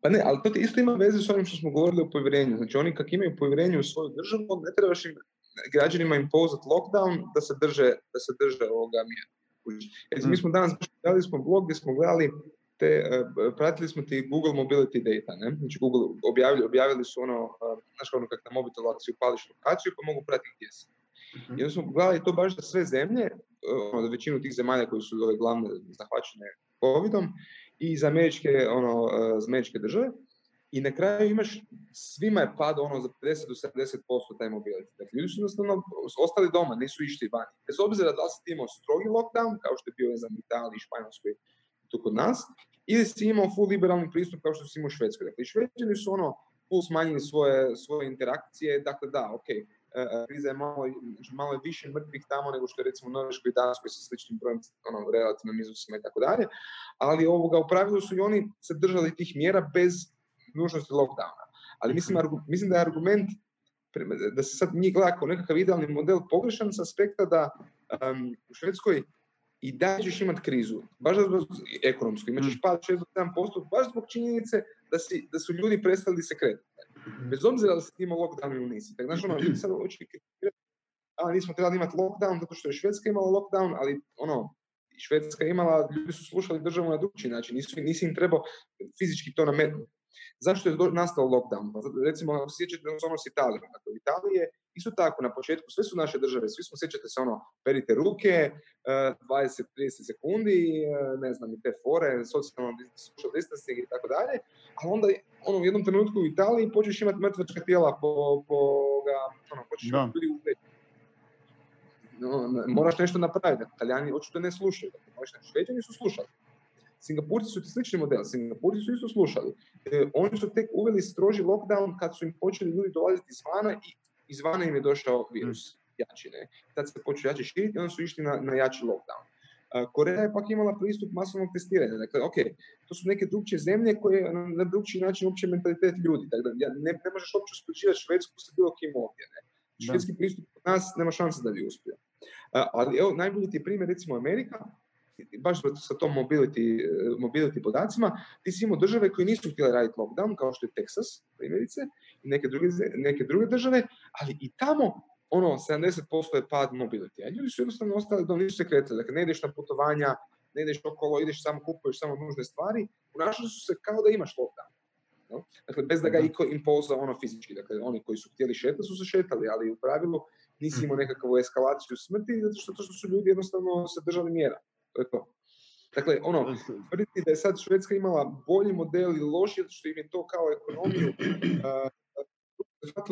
Pa ne, ali to isto ima veze s onim što smo govorili o povjerenju. Znači oni kak imaju povjerenje u svoju državu, ne trebaš im građanima impozati lockdown da se drže, da se drže ovoga mjera. mi mm. smo danas gledali smo blog gdje smo gledali te, e, pratili smo ti Google Mobility Data, ne? Znači Google objavili, objavili su ono, uh, znaš ono kak na mobitelu ako si upališ lokaciju pa mogu pratiti gdje si. Mm-hmm. I onda smo gledali to baš za sve zemlje, ono, za većinu tih zemalja koji su ove glavne zahvaćene covidom i za američke, ono, za američke države. I na kraju imaš, svima je pad ono za 50 do 70% taj mobility. Dakle, ljudi su jednostavno ostali doma, nisu išli van. Bez obzira da li si imao strogi lockdown, kao što je bio za Italiji, Španjolskoj, tu kod nas, ili si imao full liberalni pristup kao što si imao u Švedskoj. Dakle, Šveđani su ono full smanjili svoje, svoje interakcije, dakle da, ok, e, e, kriza je malo, malo je više mrtvih tamo nego što je recimo u Norveškoj i Danskoj sa sličnim brojem ono, relativnim iznosima i tako dalje, ali ovoga, u pravilu su i oni se držali tih mjera bez nužnosti lockdowna. Ali mislim, mhm. mislim da je argument da se sad njih gleda kao nekakav idealni model pogrešan s aspekta da um, u Švedskoj i dalje ćeš imati krizu, baš zbog ekonomsku, imat ćeš mhm. pad 6 7%, baš zbog činjenice da, si, da su ljudi prestali se kretati. Mhm. Bez obzira da se ima lockdown ili nisi. Tako, znaš, ono, ljudi sad a nismo trebali imati lockdown zato što je Švedska imala lockdown, ali ono, Švedska imala, ljudi su slušali državu na drugčiji način, nisu, nisi im trebao fizički to nametnuti. Zašto je nastao lockdown? Pa, recimo, ako sjećate ono s Italijom. Dakle, Italije isto tako, na početku, sve su naše države, svi smo, sjećate se ono, perite ruke, 20-30 e, sekundi, e, ne znam, i te fore, socijalno social distancing i tako dalje, ali onda ono, u jednom trenutku u Italiji počneš imati mrtvačka tijela po, po ga, ono, počneš imati ljudi u no, moraš nešto napraviti. Italijani očito ne slušaju. Dakle, šveđani su slušali. Singapurci su slični model, Singapurci su isto slušali. E, oni su tek uveli stroži lockdown kad su im počeli ljudi dolaziti izvana i izvana im je došao virus jači. Ne? Tad se počeo jače širiti i onda su išli na, na jači lockdown. Koreja je pak imala pristup masovnog testiranja. Dakle, ok, to su neke drugčije zemlje koje na, na drugčiji način uopće mentalitet ljudi. Dakle, ne, ne možeš uopće uspoređivati Švedsku sa bilo kim ovdje. Ne? Švedski pristup kod nas nema šanse da bi uspio. Ali evo, najbolji ti je primjer recimo Amerika, baš sa tom mobility, mobility podacima, ti si imao države koje nisu htjele raditi lockdown, kao što je Texas, primjerice, i neke druge, neke druge države, ali i tamo ono, 70% je pad mobility. A ljudi su jednostavno ostali da nisu se kretali. Dakle, ne ideš na putovanja, ne ideš okolo, ideš samo kupuješ samo nužne stvari. Ponašali su se kao da imaš lockdown. No? Dakle, bez da ga iko impoza ono fizički. Dakle, oni koji su htjeli šetati su se šetali, ali u pravilu nisi imao nekakvu eskalaciju smrti, zato što, što su ljudi jednostavno se držali mjera. To je to. Dakle, ono, tvrditi da je sad Švedska imala bolji model ili loši, što im je to kao ekonomiju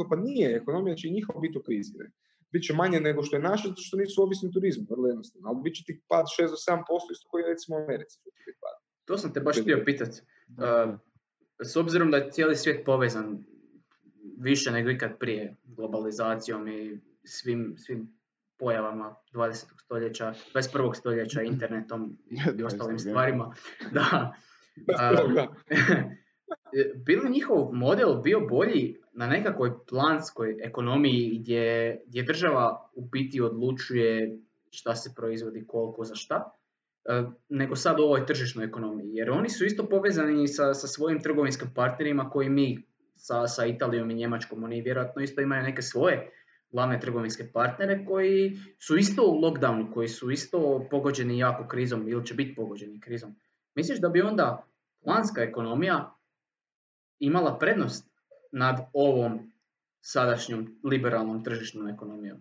uh, pa nije, ekonomija će i njihova biti u krizi. Ne? Biće manje nego što je naša, zato što nisu ovisni turizmu, vrlo jednostavno. Ali bit će ti pad 6 do 7%, isto koji je recimo u Americi. To sam te baš htio pitati. Uh, s obzirom da je cijeli svijet povezan više nego ikad prije globalizacijom i svim, svim pojavama 20. stoljeća, 21. stoljeća, internetom i ostalim stvarima. Da. Bili njihov model bio bolji na nekakvoj planskoj ekonomiji gdje, gdje država u biti odlučuje šta se proizvodi, koliko, za šta, e, nego sad u ovoj tržišnoj ekonomiji. Jer oni su isto povezani sa, sa svojim trgovinskim partnerima koji mi sa, sa Italijom i Njemačkom, oni vjerojatno isto imaju neke svoje glavne trgovinske partnere koji su isto u lockdownu, koji su isto pogođeni jako krizom ili će biti pogođeni krizom. Misliš da bi onda planska ekonomija imala prednost nad ovom sadašnjom liberalnom tržišnom ekonomijom?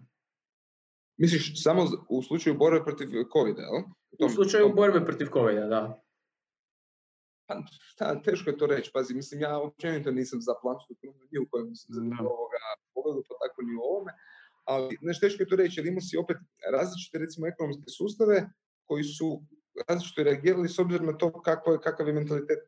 Misliš samo u slučaju borbe protiv covid jel? U, slučaju borbe protiv covid da. Pa, teško je to reći. Pazi, mislim, ja općenito nisam za plansku ekonomiju u kojem sam ovoga pogledu, pa tako ni u ovome. Ali nešto teško je to reći, jer imamo si opet različite recimo ekonomske sustave koji su različito reagirali s obzirom na to kako kakav je mentalitet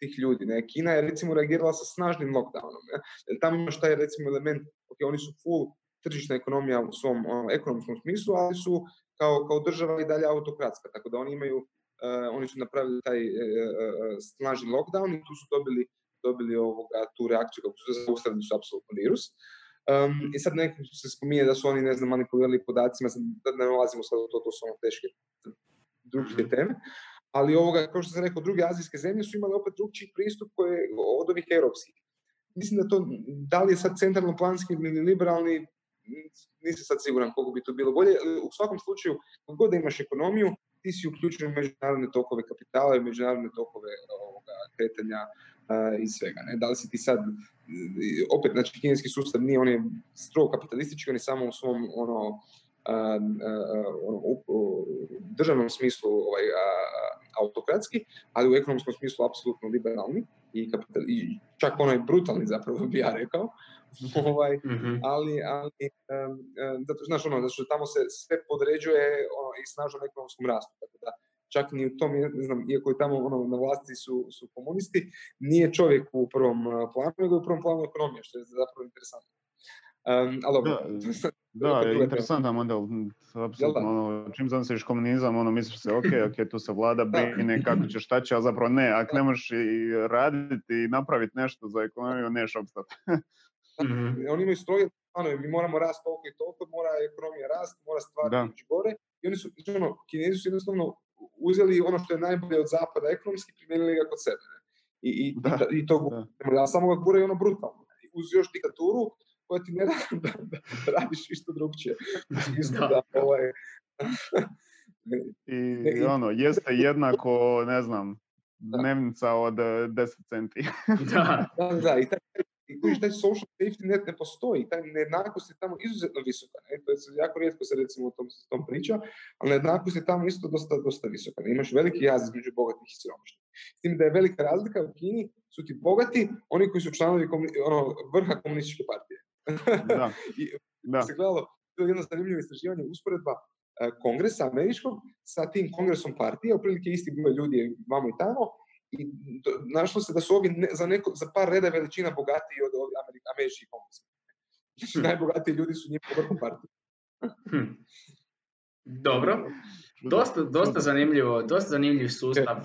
tih ljudi. Ne? Kina je recimo reagirala sa snažnim lockdownom. Ne? Jer tamo imaš taj recimo element, ok, oni su full tržišna ekonomija u svom ono, ekonomskom smislu, ali su kao, kao država i dalje autokratska, tako da oni imaju, uh, oni su napravili taj uh, snažni lockdown i tu su dobili, dobili ovoga, tu reakciju kako su zaustavili su apsolutno virus. Um, I sad neko se spominje da su oni, ne znam, manipulirali podacima, da ne nalazimo sad u to, to su ono teške drugčije mhm. teme. Ali ovoga, kao što sam rekao, druge azijske zemlje su imale opet drugčiji pristup koje, od ovih europskih. Mislim da to, da li je sad centralno planski ili liberalni, nisam sad siguran koliko bi to bilo bolje. U svakom slučaju, god da imaš ekonomiju, ti si uključen u međunarodne tokove kapitala i međunarodne tokove ovoga, kretanja uh, i svega. Ne? Da li si ti sad, opet, znači, kineski sustav nije, on je strogo kapitalistički, on je samo u svom, ono, u državnom smislu ovaj, autokratski, ali u ekonomskom smislu apsolutno liberalni i, kapital, i čak onaj brutalni zapravo bi ja rekao. ovaj, mm-hmm. ali, ali um, zato, znaš, ono, što tamo se sve podređuje ono, i snažnom ekonomskom rastu. Tako da, čak ni u tom, ne znam, iako je tamo ono, na vlasti su, su komunisti, nije čovjek u prvom planu, nego u prvom planu ekonomije, što je zapravo interesantno. Um, ali da, da, je interesantan model. Apsolutno, ono, čim zamisliš komunizam, ono, misliš se, ok, ok, tu se vlada brine kako će šta će, a zapravo ne, ako ne možeš i raditi i napraviti nešto za ekonomiju, neš opstati. mm-hmm. Oni imaju stroge ono, mi moramo rast toliko i toliko, mora ekonomija rast, mora stvari ići gore. I oni su, znači, ono, kinezi su jednostavno uzeli ono što je najbolje od zapada ekonomski, primijenili ga kod sebe. Ne? I, i, da, i, to, da. samo ga gure ono brutalno. Uz još diktaturu, koja ti ne da, da, da radiš isto drugčije. da, da, ovaj, I ono, jeste jednako, ne znam, dnevnica od 10 eh, centi. da, da, da, i taj, i taj social safety net ne postoji, taj nejednakost je tamo izuzetno visoka. Ne? To je jako rijetko se recimo o tom, tom priča, ali nejednakost je tamo isto dosta, dosta visoka. Ne? Imaš veliki jaz između bogatih i siromašnih. S tim da je velika razlika u Kini su ti bogati, oni koji su članovi ono, vrha komunističke partije. Da. I, da. se gledalo, to je jedno zanimljivo istraživanje, usporedba e, kongresa američkog sa tim kongresom partije, otprilike isti broj ljudi vamo i tamo, i našlo se da su ovi ne, za, neko, za par reda veličina bogatiji od ovih američkih kongresa. Znači, hm. najbogatiji ljudi su njih po partije. hm. Dobro. Dosta, dosta zanimljivo, dosta zanimljiv sustav.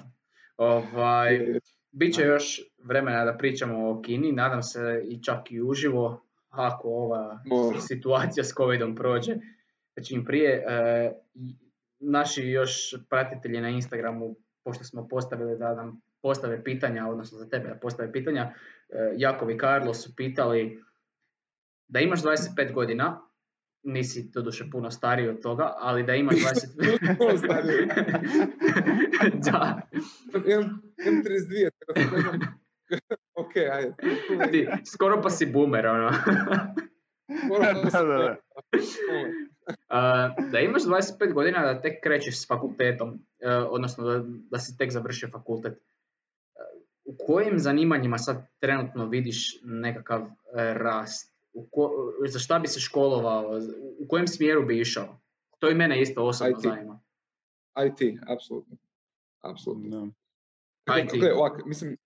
Ovaj, Biće još vremena da pričamo o Kini, nadam se i čak i uživo, ako ova situacija s covidom prođe čim prije. E, naši još pratitelji na Instagramu, pošto smo postavili da nam postave pitanja, odnosno za tebe da postave pitanja, e, Jakov i Karlo su pitali da imaš 25 godina, nisi doduše puno stariji od toga, ali da imaš 20... puno stariji. da. Imam, 32, tako da ok, ajde. Ti, skoro pa si boomer, ono. da, da, da. Uh, da imaš 25 godina da tek krećeš s fakultetom, uh, odnosno da, da si tek završio fakultet, uh, u kojim zanimanjima sad trenutno vidiš nekakav rast? U ko, za šta bi se školovao? U kojem smjeru bi išao? To i mene isto osobno IT. zanima. IT, apsolutno. Apsolutno. No. IT. Gle, ovak, mislim,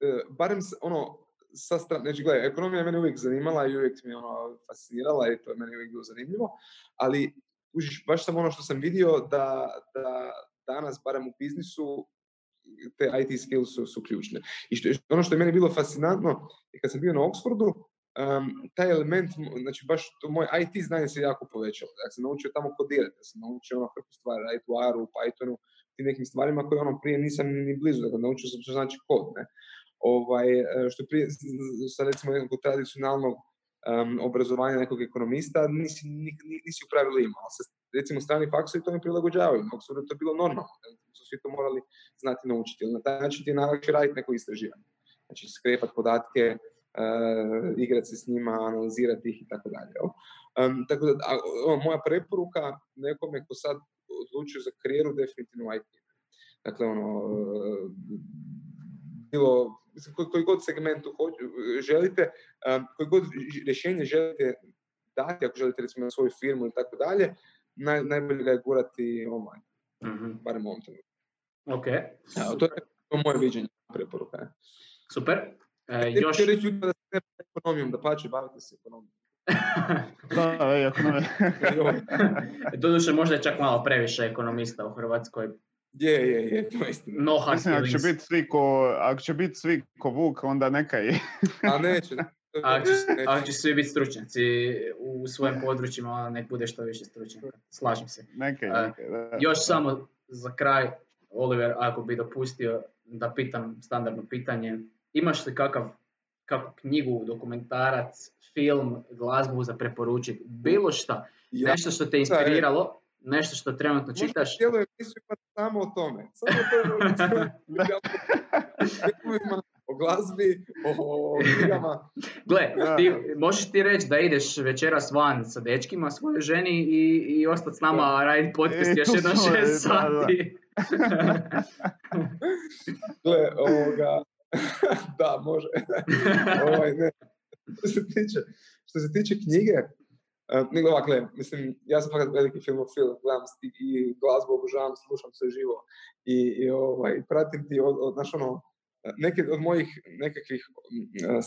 E, barem ono, sa strane, znači gledaj, ekonomija mene uvijek zanimala i uvijek mi ono fascinirala i to je meni uvijek bilo zanimljivo, ali užiš, baš sam ono što sam vidio da, da danas, barem u biznisu, te IT skills su, su ključne. I što, ono što je meni bilo fascinantno, kad sam bio na Oxfordu, um, taj element, znači baš to moje IT znanje se jako povećalo. Ja sam naučio tamo kodirati, ja sam naučio ono hrpu stvari, raditi u R-u, u Pythonu, tim nekim stvarima koje ono prije nisam ni blizu, dakle naučio sam što znači kod, ne ovaj, e, što prije, sa recimo nekog tradicionalnog um, obrazovanja nekog ekonomista, nisi, nisi u pravilu imao. Sa, recimo strani faksovi to ne prilagođavaju, mnogo su to bilo normalno, su svi to morali znati naučiti. Na taj način ti je najlakše raditi neko istraživanje. Znači, skrepati podatke, uh, igrati se s njima, analizirati ih i tako dalje. Um, tako da, a, a, moja preporuka nekome ko sad odlučuje za karijeru, definitivno IT. Dakle, ono, bilo koji god segmentu želite, koji god rješenje želite dati, ako želite recimo na svoju firmu ili tako dalje, naj, najbolje ga je gurati online. Mm-hmm. Barem ovom trenutku. Ok, Evo, to je to moje viđenje preporuka. je. super. E, još... ću reći da se ne ekonomijom, da pače, bavite se ekonomijom. Da, da. Doduše možda je čak malo previše ekonomista u Hrvatskoj. Je, je, je, to je istina. No hard Mislim, ako će biti svi ko, ako će biti svi ko Vuk, onda neka i. A neće. Ako će, svi biti stručnjaci u svojim područjima, nek bude što više stručnjaka. Slažem se. A, i, da. Još samo za kraj, Oliver, ako bi dopustio da pitam standardno pitanje, imaš li kakav, kakvu knjigu, dokumentarac, film, glazbu za preporučiti? Bilo šta, nešto što te inspiriralo, nešto što trenutno možda čitaš. cijelu emisiju imati samo o tome. Samo o tome. O glazbi, o knjigama. Gle, ti, možeš ti reći da ideš večeras van sa dečkima, svojoj ženi i, i ostati s nama raditi podcast E, još jedno šest da, da. sati. Gle, ovoga, da, može. ovaj, ne. Što se tiče, što se tiče knjige, uh, nego ovak, mislim, ja sam fakat veliki filmofil, gledam i, i glazbu obožavam, slušam sve živo i, i ovaj, pratim ti od, od, znaš, ono, neke od mojih nekakvih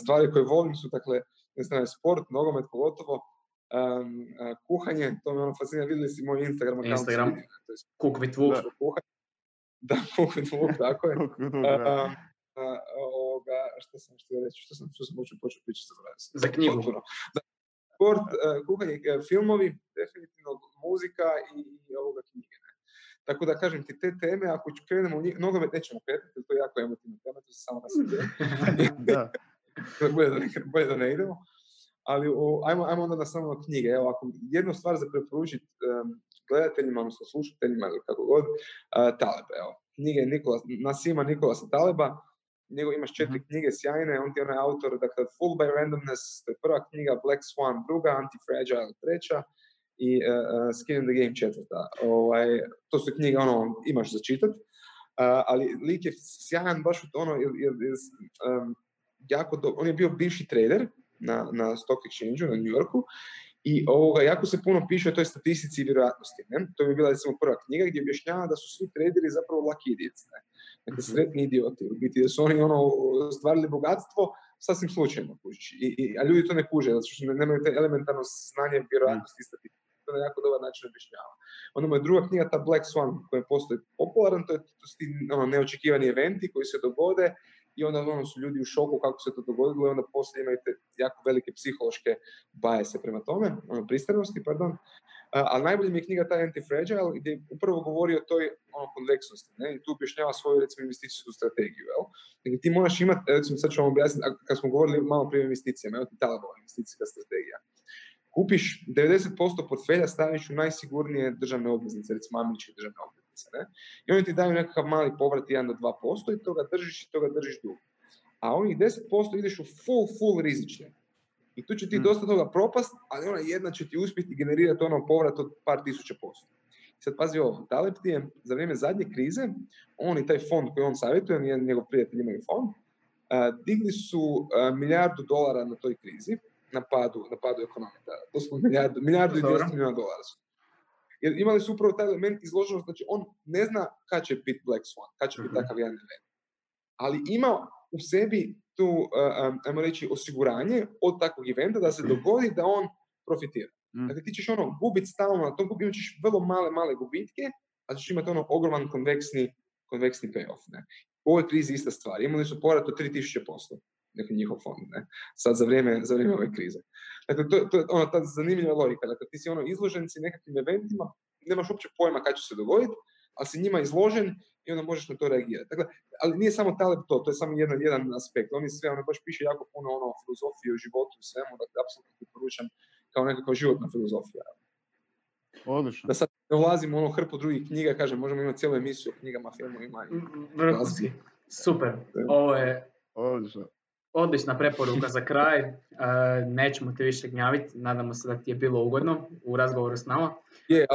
stvari koje volim su, dakle, ne znam, sport, nogomet pogotovo, um, uh, kuhanje, to me ono fascinira, vidjeli si moj Instagram account. Instagram. Cook with Wook. da. kuhanje. Da, kuhanje, tako je. Um, ovoga, što sam htio reći, što sam, što sam počeo počeo pričati, sam. Za knjigu. Potpuno. Da, sport, e, kuhanje, e, filmovi, definitivno muzika i, i ovoga knjige. Tako da kažem ti, te teme, ako ću krenemo u njih, nogomet nećemo kretati, to je jako emotivna tema, to se samo na sebe. da. bolje, da ne, bolje da ne idemo. Ali o, ajmo, ajmo onda na samo knjige. Evo, ako jednu stvar za preporučiti um, gledateljima, odnosno slušateljima ili kako god, uh, Taleb, evo. Knjige Nikola, nas ima Nikolasa Taleba, njegov imaš četiri knjige sjajne, on ti je onaj autor, dakle Full by Randomness, to je prva knjiga, Black Swan druga, Anti-Fragile treća i uh, Skin in the Game četvrta. Ovaj, to su knjige, ono, imaš za čitat, uh, ali lik je sjajan baš u to ono, jer, jer, jer, um, jako do, on je bio bivši trader na, na Stock Exchange na New Yorku i ovoga, jako se puno piše o toj statistici i vjerojatnosti. Ne? To bi bila recimo prva knjiga gdje objašnjava da su svi traderi zapravo lucky idiots. Ne? Dakle, Mhm. sretni idioti. U biti da su oni ono, stvarili bogatstvo sasvim slučajno. I, i, a ljudi to ne kuže, zato što ne- nemaju te elementarno znanje vjerojatnosti i statistike. To na jako dobar način objašnjava. Onda mu je druga knjiga, ta Black Swan, koja postoji popularan, to, je, to su ti ono, neočekivani eventi koji se dogode i onda ono, su ljudi u šoku kako se to dogodilo i onda poslije imaju te jako velike psihološke bajese prema tome, ono, pristranosti, pardon. A, ali najbolje mi je knjiga taj Anti-Fragile gdje upravo govori o toj ono, konveksnosti, ne? I tu objašnjava svoju recimo investicijsku strategiju, jel? Dakle, ti moraš imati, recimo sad ću vam objasniti, kad smo govorili malo prije o investicijama, evo ti Talebova investicijska strategija. Kupiš 90% portfelja, staviš u najsigurnije državne obveznice, recimo američke državne obveznice, ne? I oni ti daju nekakav mali povrat 1 do 2% i toga držiš i toga držiš dugo. A onih 10% ideš u full, full rizične. I tu će ti Mm. dosta toga propast, ali ona jedna će ti uspjeti generirati ono povrat od par tisuća posto. Sad pazi ovo, Taleb ti je za vrijeme zadnje krize, on i taj fond koji on savjetuje, jedan njegov prijatelj imaju fond, a, digli su milijardu dolara na toj krizi, na padu, na padu ekonomije. Da, doslovno milijardu, milijardu i Dobro. 200 milijuna dolara su. Jer imali su upravo taj element izloženost, znači on ne zna kad će biti Black Swan, kad će biti Mhm. takav jedan event. Ali ima u sebi tu, uh, um, ajmo reći, osiguranje od takvog eventa da se dogodi da on profitira. Mm. Dakle, ti ćeš ono gubit stalno na tom, imat ćeš vrlo male, male gubitke, a ćeš imati ono ogroman konveksni, konveksni payoff. Ne? U ovoj krizi ista stvar. Imali su povrat od 3000%, dakle njihov fond, ne? sad za vrijeme, za vrijeme ove krize. Dakle, to, to je ono, ta zanimljiva logika. Dakle, ti si ono izložen si nekakvim eventima, nemaš uopće pojma kad će se dogoditi, ali si njima izložen i onda možeš na to reagirati. Dakle, ali nije samo Taleb to, to je samo jedan, jedan aspekt. On je sve, on baš piše jako puno ono o filozofiji, o životu i svemu, dakle, apsolutno ti poručam kao nekakva životna filozofija. Odlično. Da sad ne ulazimo u ono hrpu drugih knjiga, kažem, možemo imati cijelu emisiju o knjigama, filmovima. i- Vrhunski. Super. Ovo je Odlično. Odlična preporuka za kraj. E, nećemo te više gnjaviti. Nadamo se da ti je bilo ugodno u razgovoru s nama. Je,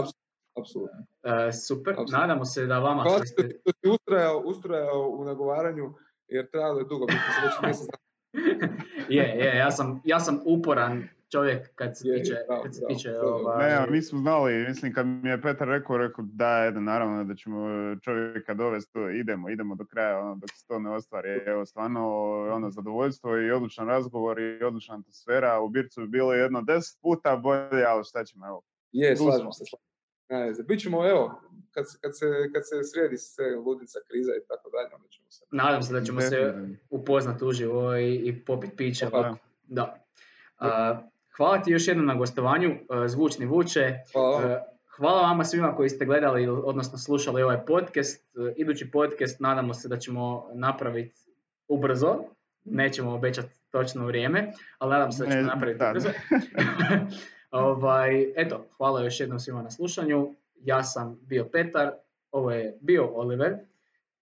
apsolutno. E, super. Nadamo se da vama Hvala što ste... si ustrajao, ustrajao u nagovaranju, jer trajalo je dugo, već je, je, ja sam, ja sam uporan čovjek kad se Je, je, tiče, kad se tiče je ovaj, Ne, mi smo znali, mislim kad mi je Petar rekao, rekao da, ajde, naravno da ćemo čovjeka dovesti, to, idemo, idemo do kraja, ono, dok se to ne ostvari. Evo, stvarno, ono, zadovoljstvo i odličan razgovor i odlična atmosfera. U Bircu bi bilo jedno deset puta bolje, ali šta ćemo, evo. Je, Tu slažem smo. se. slažem se. Bit ćemo, evo, kad, se- kad, se, kad se sredi sve ludnica, kriza i tako dalje, onda ćemo se... nadam se da ćemo se upoznati uživo i, i popit piće. Pa, Da. Da. A, hvala ti još jednom na gostovanju, a, Zvučni Vuče. Hvala vam. E, Hvala vama svima koji ste gledali, odnosno slušali ovaj podcast. E, Idući podcast nadamo se da ćemo napraviti ubrzo. Nećemo obećati točno vrijeme, ali nadam se da ćemo Ne, napraviti da. ubrzo. ovaj, eto, hvala još jednom svima na slušanju. Ja sam bio Petar, ovo je bio Oliver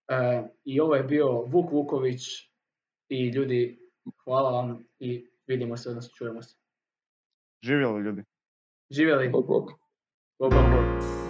e, i ovo je bio Vuk Vuković i ljudi, hvala vam i vidimo se, odnosno čujemo se. Živjeli ljudi. Živjeli, Bog, bog. bog, bog, bog.